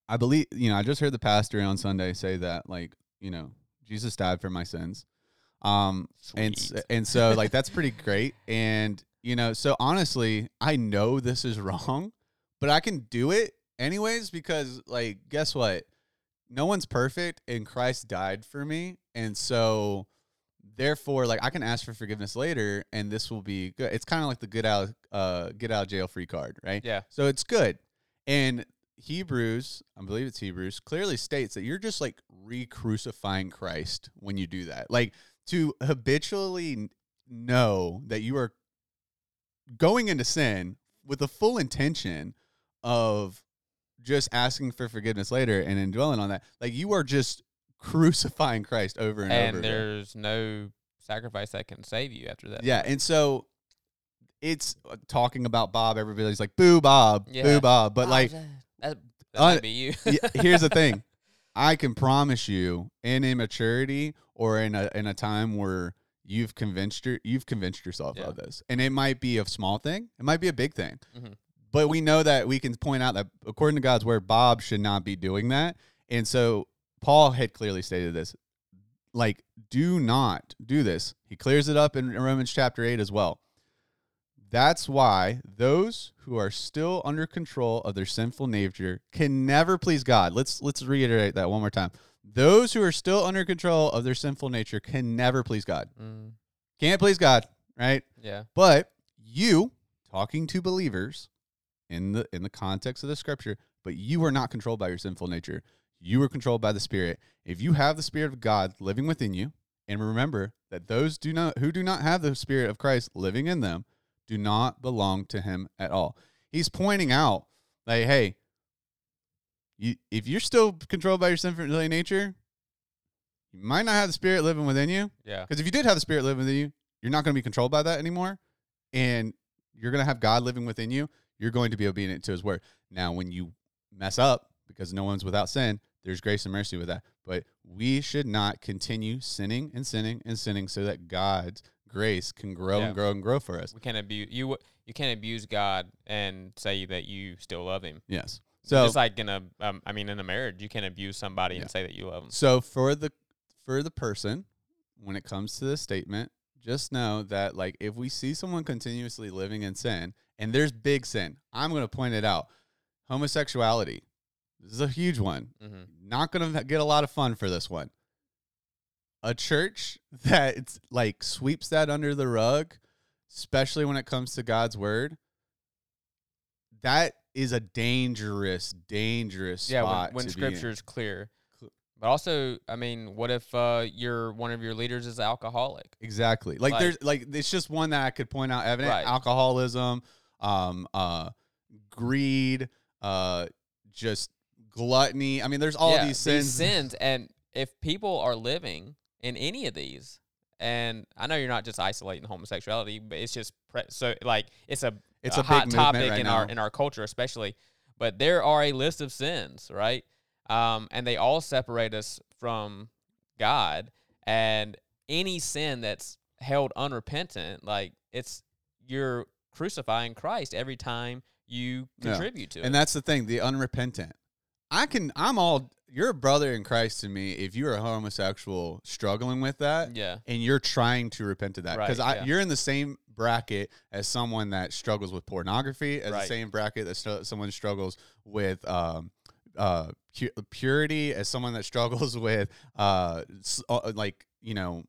I believe you know. I just heard the pastor on Sunday say that, like, you know, Jesus died for my sins, um, and Sweet. and so like that's pretty great. And you know, so honestly, I know this is wrong, but I can do it anyways because, like, guess what? No one's perfect, and Christ died for me, and so." therefore like i can ask for forgiveness later and this will be good it's kind of like the good out uh get out jail free card right Yeah. so it's good and hebrews i believe it's hebrews clearly states that you're just like re-crucifying christ when you do that like to habitually know that you are going into sin with the full intention of just asking for forgiveness later and then dwelling on that like you are just crucifying christ over and, And over again. there's no sacrifice that can save you after that. Yeah, and so it's uh, talking about Bob. Everybody's like, "Boo, Bob! Yeah. Boo, Bob!" But Oh, like, that, that, uh, might be you. here's the thing: I can promise you, in immaturity or in a in a time where you've convinced your, you've convinced yourself Yeah. of this, and it might be a small thing, it might be a big thing, Mhm. but we know that we can point out that according to God's word, Bob should not be doing that, and so Paul had clearly stated this. Like, do not do this. He clears it up in Romans chapter 8 as well. That's why those who are still under control of their sinful nature can never please God. Let's let's reiterate that one more time. Those who are still under control of their sinful nature can never please God. Mm, Can't please God, right? yeah. But you talking to believers in the in the context of the scripture, but you are not controlled by your sinful nature. You are controlled by the Spirit. If you have the Spirit of God living within you, and remember that those do not who do not have the Spirit of Christ living in them do not belong to him at all. He's pointing out, like, hey, you if you're still controlled by your sinful nature, you might not have the Spirit living within you. Yeah. Because if you did have the Spirit living within you, you're not going to be controlled by that anymore. And you're going to have God living within you. You're going to be obedient to his word. Now, when you mess up, because no one's without sin, there's grace and mercy with that. But we should not continue sinning and sinning and sinning so that God's grace can grow Yeah. and grow and grow for us. We can't abuse you. You can't abuse God and say that you still love Him. Yes. So, just like in a, um, I mean, in a marriage, you can't abuse somebody Yeah. and say that you love them. so for the for the person, when it comes to this statement, just know that like if we see someone continuously living in sin, and there's big sin, I'm going to point it out. Homosexuality. This is a huge one. hmm Not going to get a lot of fun for this one. A church that it's like sweeps that under the rug, especially when it comes to God's word, that is a dangerous, dangerous Yeah, spot when, when to be in. Scripture is clear. But also, I mean, what if uh, your one of your leaders is alcoholic? Exactly. Like, Like- there's like it's just one that I could point out evident Right. alcoholism, um, uh, greed, uh, just gluttony. I mean, there's all Yeah, these sins. sins, and if people are living in any of these, and I know you're not just isolating homosexuality, but it's just pre- so like it's a It's a, a hot topic right in our in our culture, especially. But there are a list of sins, right? Um, and they all separate us from God, and any sin that's held unrepentant, like it's you're crucifying Christ every time you Yeah. contribute to And it. And that's the thing, the unrepentant. I can I'm all you're a brother in Christ to me if you're a homosexual struggling with that yeah, and you're trying to repent of that Right, because I yeah. you're in the same bracket as someone that struggles with pornography as the same bracket that stu- someone struggles with um uh pu- purity as someone that struggles with uh, s- uh like you know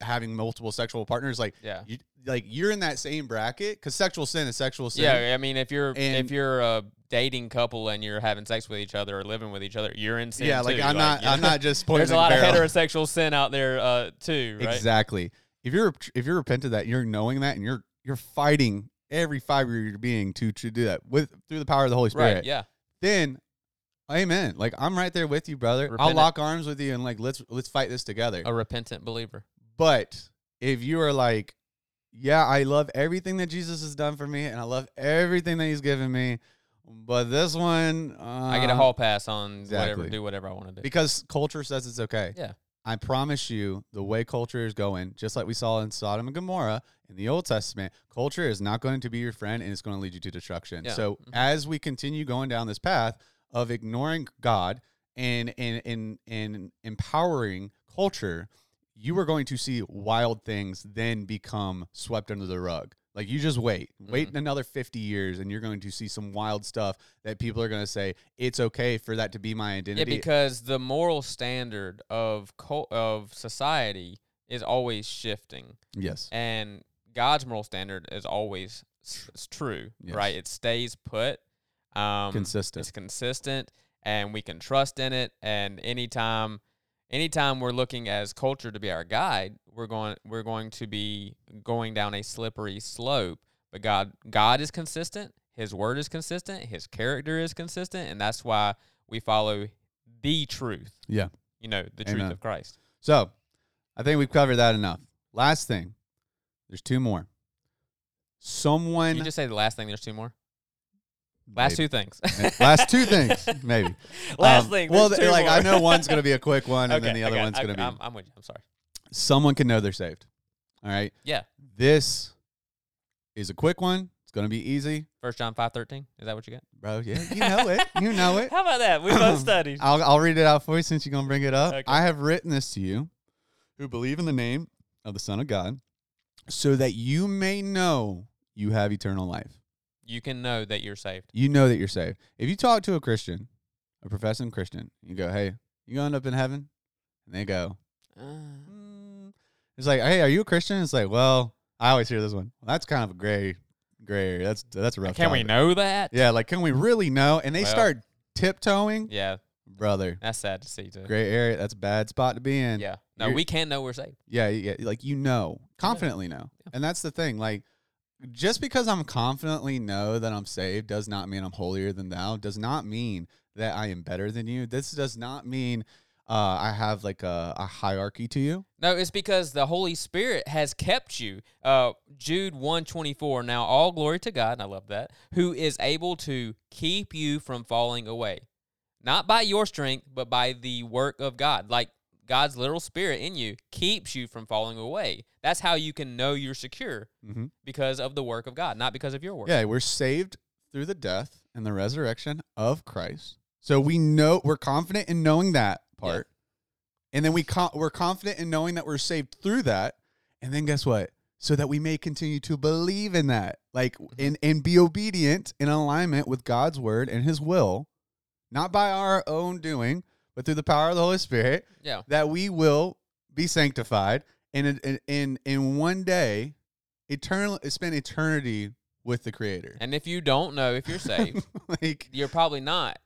having multiple sexual partners like yeah. you like you're in that same bracket because sexual sin is sexual sin Yeah, I mean, if you're And- if you're a dating couple and you're having sex with each other or living with each other, you're in sin. yeah like too. i'm not you i'm know? not just There's a lot of heterosexual sin out there uh, too, right? Exactly. If you're if you're repentant of that, you're knowing that, and you're you're fighting every fiber of your being to to do that with through the power of the Holy Spirit. Right. Yeah. Then, Amen. Like I'm right there with you, brother. I'll lock arms with you, and like let's let's fight this together. A repentant believer. But if you are like, yeah, I love everything that Jesus has done for me, and I love everything that He's given me, but this one, uh, I get a hall pass on whatever, do whatever I want to do. because culture says it's okay. Yeah. I promise you, the way culture is going, just like we saw in Sodom and Gomorrah in the Old Testament, culture is not going to be your friend and it's going to lead you to destruction. Yeah. So Mhm. as we continue going down this path of ignoring God and and and, and empowering culture, you are going to see wild things then become swept under the rug. Like you just wait, wait Mm-hmm. another 50 years and you're going to see some wild stuff that people are going to say it's okay for that to be my identity. yeah, because the moral standard of cul- of society is always shifting, yes. and God's moral standard is always s- s- true, Yes. right? It stays put. Um, Consistent. It's consistent, and we can trust in it. And anytime, anytime we're looking as culture to be our guide, we're going we're going to be going down a slippery slope. But God, God is consistent. His word is consistent. His character is consistent, and that's why we follow the truth. Yeah. You know, the Amen. truth of Christ. So, I think we've covered that enough. Last thing, there's two more. Someone, Can you just say the last thing? There's two more. Last Maybe. two things. last two things, maybe. Last Um, thing. Well, there's th- two like I know one's gonna be a quick one, and then the other okay, one's I- gonna be I'm, I'm with you. I'm sorry. someone can know they're saved. All right. Yeah. This is a quick one. It's gonna be easy, First John five thirteen. Is that what you got? bro. Yeah, you know it. You know it. How about that? We both studied. I'll I'll read it out for you since you're gonna bring it up. I have written this to you, who believe in the name of the Son of God, so that you may know you have eternal life. You can know that you're saved. You know that you're saved. If you talk to a Christian, a professing Christian, you go, "Hey, you gonna end up in heaven?" And they go, "Mm." "It's like, hey, are you a Christian?" It's like, well, I always hear this one. Well, that's kind of a gray, gray area. That's that's a rough. Can we know that? Yeah, like, can we really know? And they Well- start tiptoeing, Yeah, brother. that's sad to see too. Gray area. That's a bad spot to be in. Yeah. No, You're- we can know we're saved. Yeah, yeah, like you know, confidently know. Yeah. And that's the thing. Like just because I'm confidently know that I'm saved does not mean I'm holier than thou. Does not mean that I am better than you. This does not mean uh, I have like a, a hierarchy to you. No, it's because the Holy Spirit has kept you. Uh, Jude 124. Now all glory to God, and I love that, who is able to keep you from falling away. Not by your strength, but by the work of God. Like God's literal spirit in you keeps you from falling away. That's how you can know you're secure Mm-hmm. because of the work of God, not because of your work. Yeah, we're saved through the death and the resurrection of Christ. So we know we're confident in knowing that part. And then we con- we're confident in knowing that we're saved through that. And then guess what? So that we may continue to believe in that. Like and and be obedient in alignment with God's word and his will, not by our own doing, but through the power of the Holy Spirit, Yeah. that we will be sanctified and in in in one day eternal spend eternity with the creator. And if you don't know if you're saved, like you're probably not.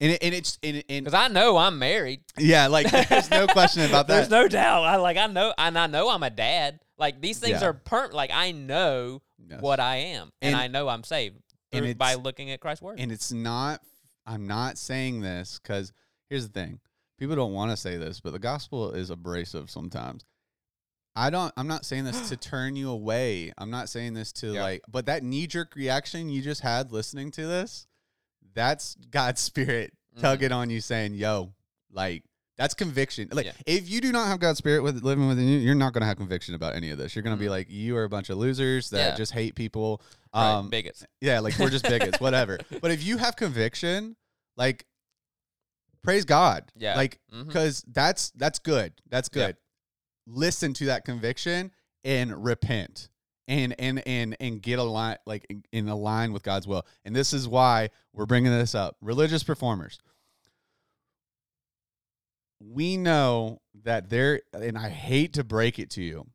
and it, and it's and, Because I know I'm married. yeah, like there's no question about that. There's no doubt. I like I know and I know I'm a dad. Like these things Yeah. are per like I know Yes. what I am. And, And- I know I'm saved and through- by looking at Christ's word. and it's not I'm not saying this cuz here's the thing. People don't want to say this, but the gospel is abrasive sometimes. I don't I'm not saying this to turn you away. I'm not saying this to Yeah. like but that knee jerk reaction you just had listening to this, that's God's spirit Mhm. tugging on you saying, "Yo, like That's conviction. Like Yeah. if you do not have God's spirit with living within you, you're not going to have conviction about any of this. You're going to be Mhm. like you are a bunch of losers that Yeah. just hate people. Right, Um, bigots. yeah, like we're just bigots, whatever. But if you have conviction, like praise God. Yeah. Like Mhm. because that's that's good. That's Yeah. good. Listen to that conviction and repent. And and and and get a line like in, in a line with God's will. And this is why we're bringing this up. Religious performers. We know that there and I hate to break it to you,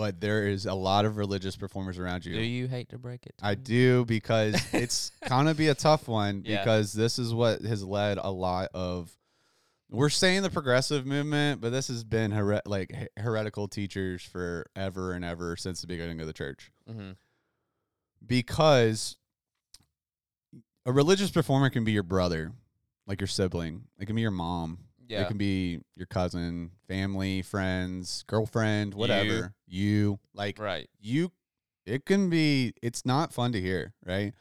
but there is a lot of religious performers around you. Do you hate to break it? to I do because it's gonna be a tough one Yeah. because this is what has led a lot of. We're saying the progressive movement, but this has been here- like he- heretical teachers forever and ever since the beginning of the church. Mhm. Because a religious performer can be your brother, like your sibling. It can be your mom. Yeah. It can be your cousin, family, friends, girlfriend, whatever. You, like right. you it can be it's not fun to hear right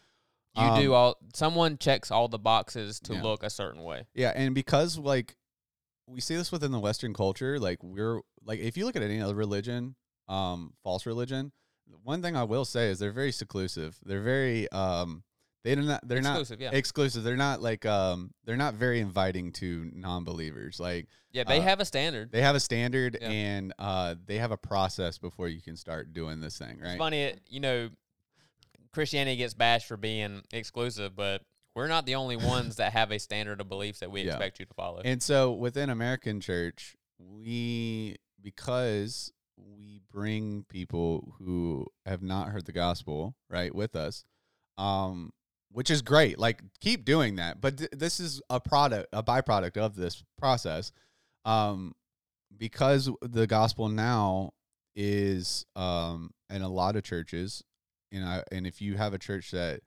You do Um, all. Someone checks all the boxes to Yeah. look a certain way. yeah and because like we see this within the western culture like we're like if you look at any other religion um false religion one thing i will say is they're very seclusive they're very um they do not they're Exclusive, not yeah. exclusive they're not like um they're not very inviting to non-believers like Yeah, they uh, have a standard. they have a standard Yeah. and uh they have a process before you can start doing this thing right It's funny, it- you know, Christianity gets bashed for being exclusive, but we're not the only ones that have a standard of beliefs that we Yeah. expect you to follow. And so within American church, we because we bring people who have not heard the gospel, right, with us, um, which is great. Like keep doing that. But th- this is a product, a byproduct of this process. Um, because the gospel now is um in a lot of churches, and I and if you have a church that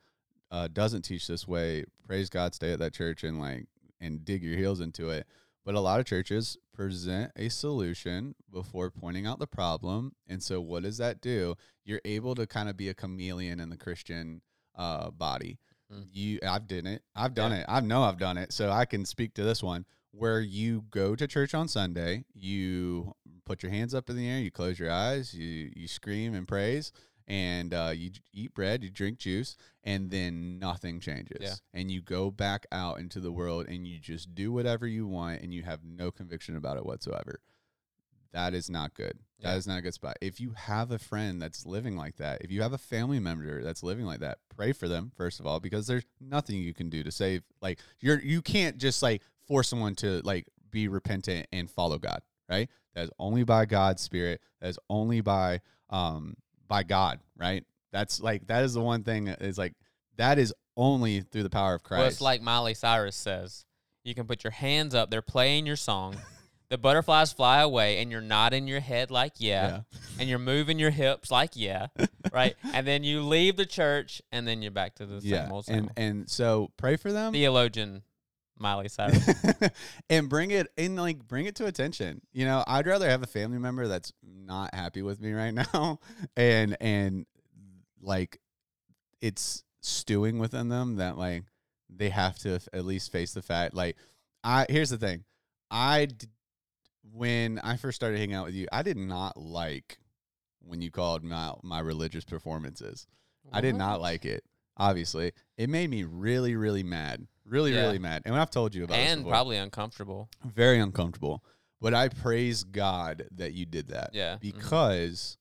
uh, doesn't teach this way, praise God, stay at that church and like and dig your heels into it. But a lot of churches present a solution before pointing out the problem. And so, what does that do? You're able to kind of be a chameleon in the Christian uh, body. Mm. You, I've done it. I've done Yeah. it. I know I've done it. So I can speak to this one where you go to church on Sunday, you put your hands up in the air, you close your eyes, you you scream and praise, and uh, you eat bread, you drink juice, and then nothing changes. Yeah. And you go back out into the world and you just do whatever you want and you have no conviction about it whatsoever. That is not good. That Yeah. is not a good spot. If you have a friend that's living like that, if you have a family member that's living like that, pray for them first of all because there's nothing you can do to save like you're you can't just like force someone to like be repentant and follow God, right? That is only by God's spirit. That is only by um by God, right? That's like that is the one thing that is like that is only through the power of Christ. Well, it's like Miley Cyrus says. You can put your hands up. They're playing your song. the butterflies fly away, and you're nodding your head like yeah, and you're moving your hips like yeah, right. And then you leave the church, and then you're back to the yeah. same old same and old. and so pray for them. Theologian Miley Cyrus. and bring it in like bring it to attention. You know, I'd rather have a family member that's not happy with me right now and and like it's stewing within them that like they have to f- at least face the fact like I here's the thing. I d- when I first started hanging out with you, I did not like when you called my my religious performances. I did not like it. Obviously, it made me really, really mad, really, Yeah. really mad. And I've told you about and probably uncomfortable. very uncomfortable. But I praise God that you did that. Yeah, mhm. because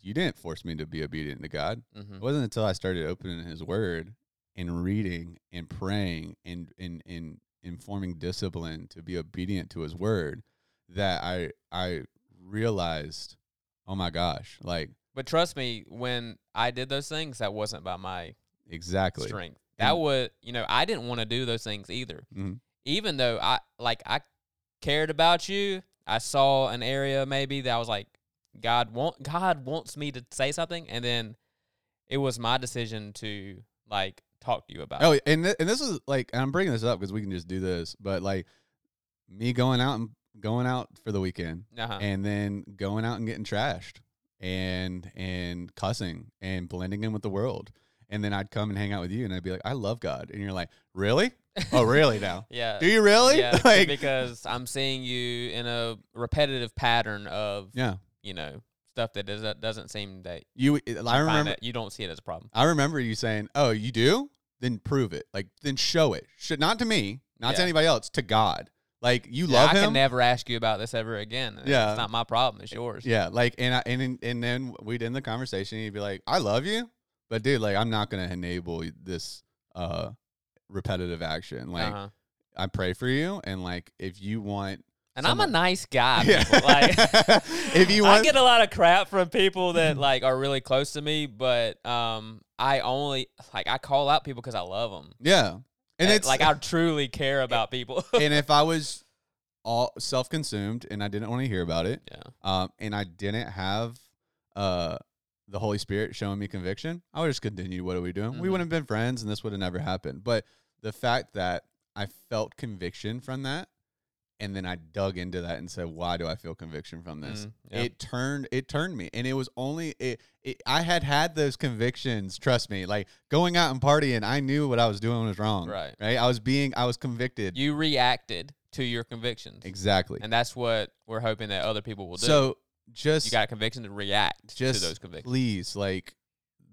you didn't force me to be obedient to God. hmm It wasn't until I started opening His Word and reading and praying and and and informing discipline to be obedient to His Word that I I realized, oh my gosh, like But trust me, when I did those things, that wasn't by my exactly. strength. That would, you know, I didn't want to do those things either. Mhm. Even though I like I cared about you, I saw an area maybe that I was like, God want God wants me to say something, and then it was my decision to like talk to you about. Oh, it. and th- and this is like and I'm bringing this up because we can just do this, but like me going out and going out for the weekend Uh-huh. and then going out and getting trashed and and cussing and blending in with the world. And then I'd come and hang out with you and I'd be like, I love God. And you're like, Really? Oh, really? Now, Yeah. do you really? Yeah, like, because I'm seeing you in a repetitive pattern of yeah. you know stuff that doesn't doesn't seem that You, I remember. you don't see it as a problem. I remember you saying, "Oh, you do? Then prove it. Like, then show it. Should not to me, not to anybody else, to God. Like, you Yeah, love I him. can never ask you about this ever again. Yeah. it's not my problem. It's yours. Yeah, like and I, and and then we'd end the conversation. And you'd be like, "I love you, but dude, like I'm not gonna enable this uh repetitive action. Like Uh-huh. I pray for you, and like if you want, And I'm a nice guy. Yeah. Like if you want, I get a lot of crap from people that like are really close to me, but um, I only like I call out people because I love them. yeah, and it's like I truly care about people. and if I was all self-consumed and I didn't want to hear about it, yeah. um, and I didn't have uh the Holy Spirit showing me conviction, I would just continue. What are we doing? We Mhm. wouldn't have been friends, and this would have never happened. But the fact that I felt conviction from that, and then I dug into that and said, "Why do I feel conviction from this?" Mm, yeah. It turned it turned me, and it was only it, it. I had had those convictions. Trust me, like going out and partying, I knew what I was doing was wrong. Right. right. I was being, I was convicted. You reacted to your convictions, exactly. and that's what we're hoping that other people will do. so just you got a conviction to react just to those convictions. please like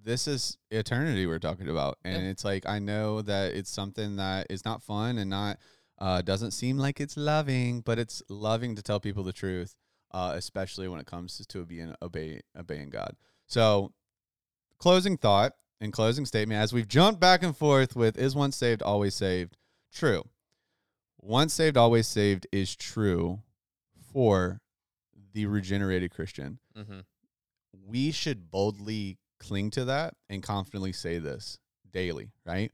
this is eternity we're talking about and Yeah. it's like i know that it's something that is not fun and not uh, doesn't seem like it's loving but it's loving to tell people the truth uh, especially when it comes to being obey, obeying god. So closing thought and closing statement as we've jumped back and forth with is once saved always saved? True. Once saved always saved is true for the regenerated christian. Hmm we should boldly cling to that and confidently say this daily, right?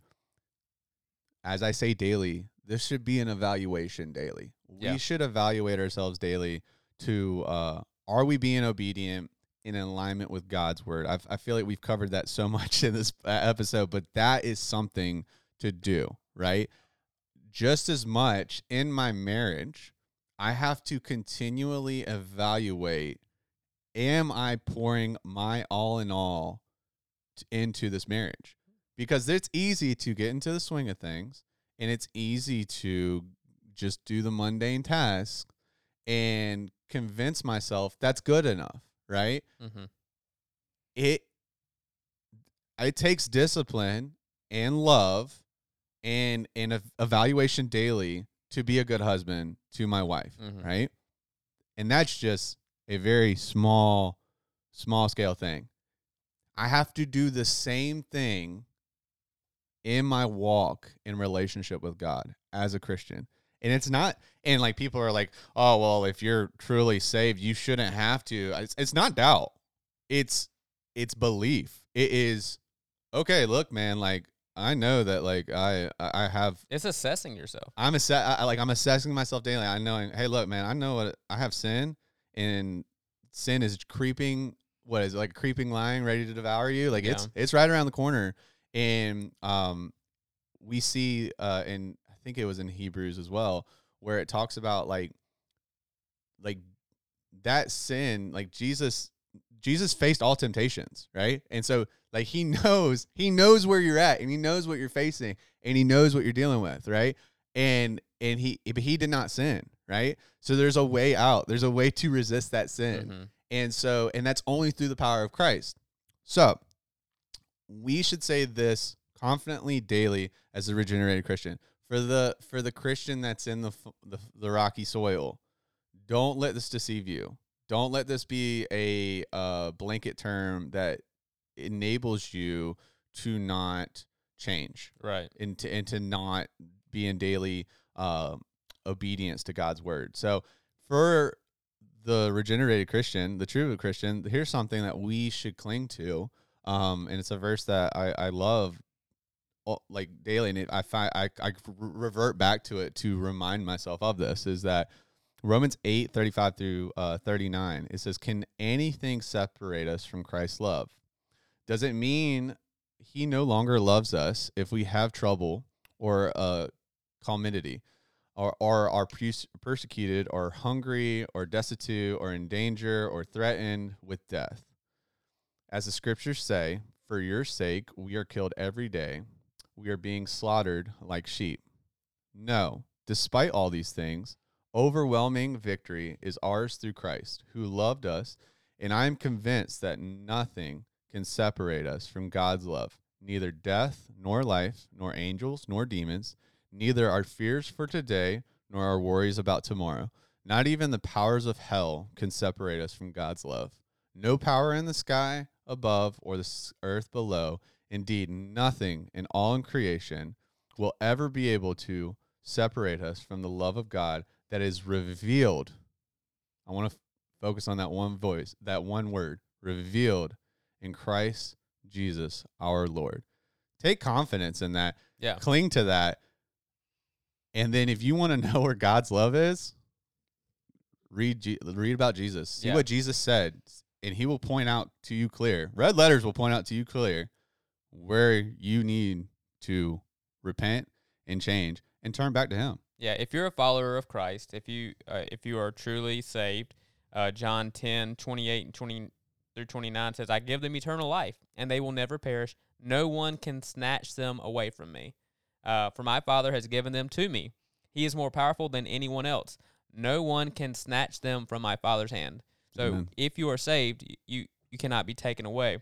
As I say daily, this should be an evaluation daily. Yeah. We should evaluate ourselves daily to uh, are we being obedient in alignment with God's word? I've, I feel like we've covered that so much in this uh, episode, but that is something to do, right? Just as much in my marriage, I have to continually evaluate am I pouring my all in all t- into this marriage? Because it's easy to get into the swing of things and it's easy to just do the mundane task and convince myself that's good enough, right? hmm It it takes discipline and love and and evaluation daily to be a good husband to my wife, Mhm. right? And that's just a very small small scale thing. I have to do the same thing in my walk in relationship with God as a Christian. And it's not and like people are like, "Oh, well, if you're truly saved, you shouldn't have to." It's, it's not doubt. It's it's belief. It is okay, look, man, like I know that like I I have It's assessing yourself. I'm asse- I, I- like I'm assessing myself daily. I know, hey, look, man, I know what I have sin, and sin is creeping. What is it, like creeping lying, ready to devour you? Like it's it's right around the corner, and um, we see uh, in I think it was in Hebrews as well, where it talks about like like that sin, like Jesus Jesus faced all temptations, right? And so like he knows he knows where you're at and he knows what you're facing and he knows what you're dealing with, right? And and he but he did not sin, right? So there's a way out. There's a way to resist that sin. Mhm. And so and that's only through the power of Christ. So we should say this confidently daily as a regenerated Christian. For the for the Christian that's in the the, the rocky soil, don't let this deceive you. Don't let this be a uh, blanket term that enables you to not change Right. and to, and to not be in daily uh, obedience to God's word. So for the regenerated Christian, the true Christian, here's something that we should cling to. Um, and it's a verse that I, I love like daily and it, I find I, I revert back to it to remind myself of this is that Romans 8, 35 through uh, 39, it says, Can anything separate us from Christ's love? Does it mean he no longer loves us if we have trouble or uh, calamity or, or are persecuted or hungry or destitute or in danger or threatened with death? As the scriptures say, for your sake we are killed every day. We are being slaughtered like sheep. No, despite all these things, overwhelming victory is ours through Christ, who loved us, and I am convinced that nothing can separate us from God's love, neither death, nor life, nor angels, nor demons, neither our fears for today, nor our worries about tomorrow. Not even the powers of hell can separate us from God's love. No power in the sky above or the earth below, indeed, nothing in all in creation will ever be able to separate us from the love of God that is revealed. I want to f- focus on that one voice, that one word, revealed in Christ Jesus our Lord. Take confidence in that. Yeah. Cling to that. And then if you want to know where God's love is, read read about Jesus. See Yeah. what Jesus said, and he will point out to you clear. Red letters will point out to you clear where you need to repent and change and turn back to him. Yeah, if you're a follower of Christ, if you uh, if you are truly saved, uh, John 10, 28 and 20 through 29 says, I give them eternal life, and they will never perish. No one can snatch them away from me. Uh, for my Father has given them to me. He is more powerful than anyone else. No one can snatch them from my Father's hand. So Amen. if you are saved, you, you cannot be taken away.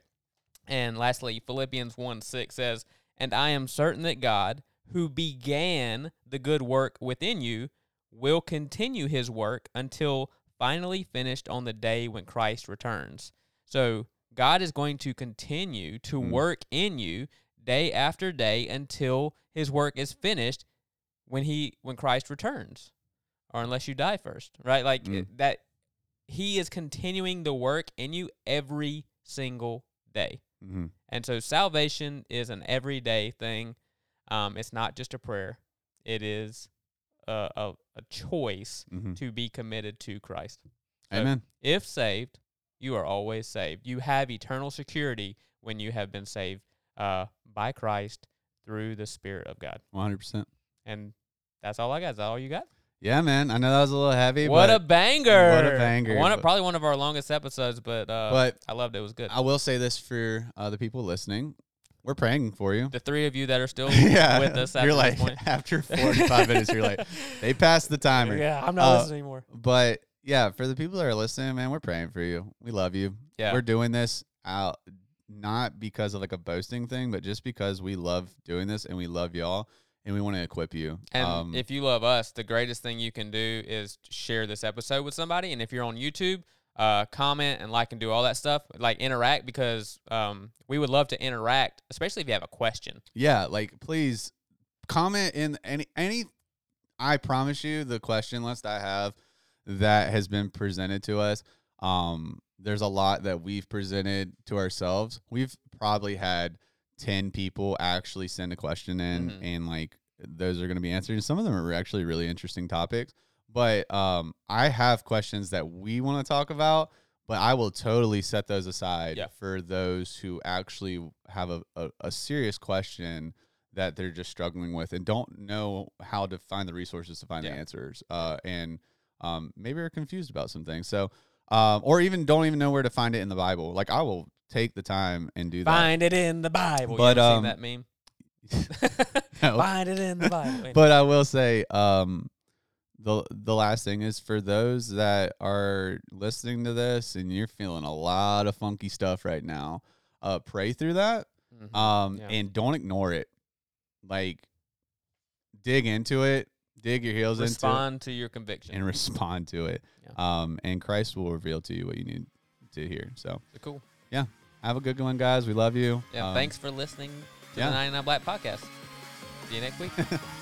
And lastly, Philippians 1 6 says, And I am certain that God, who began the good work within you, will continue his work until finally finished on the day when Christ returns. So God is going to continue to Mm. work in you day after day until his work is finished when he when Christ returns or unless you die first, right? Like Mm. it- that he is continuing the work in you every single day. Mm-hmm. And so salvation is an everyday thing. Um, it's not just a prayer. It is a, a, a choice Mm-hmm. to be committed to Christ. So Amen. If saved, you are always saved. You have eternal security when you have been saved uh, by Christ through the Spirit of God. One hundred percent. And that's all I got. Is that all you got? Yeah, man. I know that was a little heavy, What a banger! what a banger, One but- probably one of our longest episodes, but uh, But- I loved it. It was good. I will say this for uh, the people listening: we're praying for you. the three of you that are still yeah, with us after you're this like point. after 45 minutes, you're like they passed the timer. Yeah, I'm not not Uh, listening anymore. But yeah, for the people that are listening, man, we're praying for you. We love you. Yeah. We're doing this out not because of like a boasting thing, but just because we love doing this and we love y'all and we want to equip you. And um, if you love us, the greatest thing you can do is share this episode with somebody. And if you're on YouTube, uh, comment and like and do all that stuff. Like interact because um, we would love to interact, especially if you have a question. yeah, like please comment in any any. I promise you, the question list I have that has been presented to us. Um, there's a lot that we've presented to ourselves. We've probably had ten people actually send a question in, Mhm. and like those are going to be answered. And some of them are actually really interesting topics. But um, I have questions that we want to talk about, but I will totally set those aside Yeah. for those who actually have a, a, a serious question that they're just struggling with and don't know how to find the resources to find Yeah. the answers uh, and um, maybe are confused about some things. So, um, or even don't even know where to find it in the Bible. Like I will take the time and do that. Find it in the Bible. But, you um, seen that meme? No. Find it in the Bible. but I will say, um, the the last thing is for those that are listening to this and you're feeling a lot of funky stuff right now. Uh, pray through that, Mhm. um, Yeah. and don't ignore it. Like, dig into it, dig your heels into respond to your conviction. and respond to it. Um, and Christ will reveal to you what you need to hear. So, cool. Yeah. Have a good one, guys. We love you. Yeah. Um, thanks for listening to yeah. the 99 Black podcast. See you next week.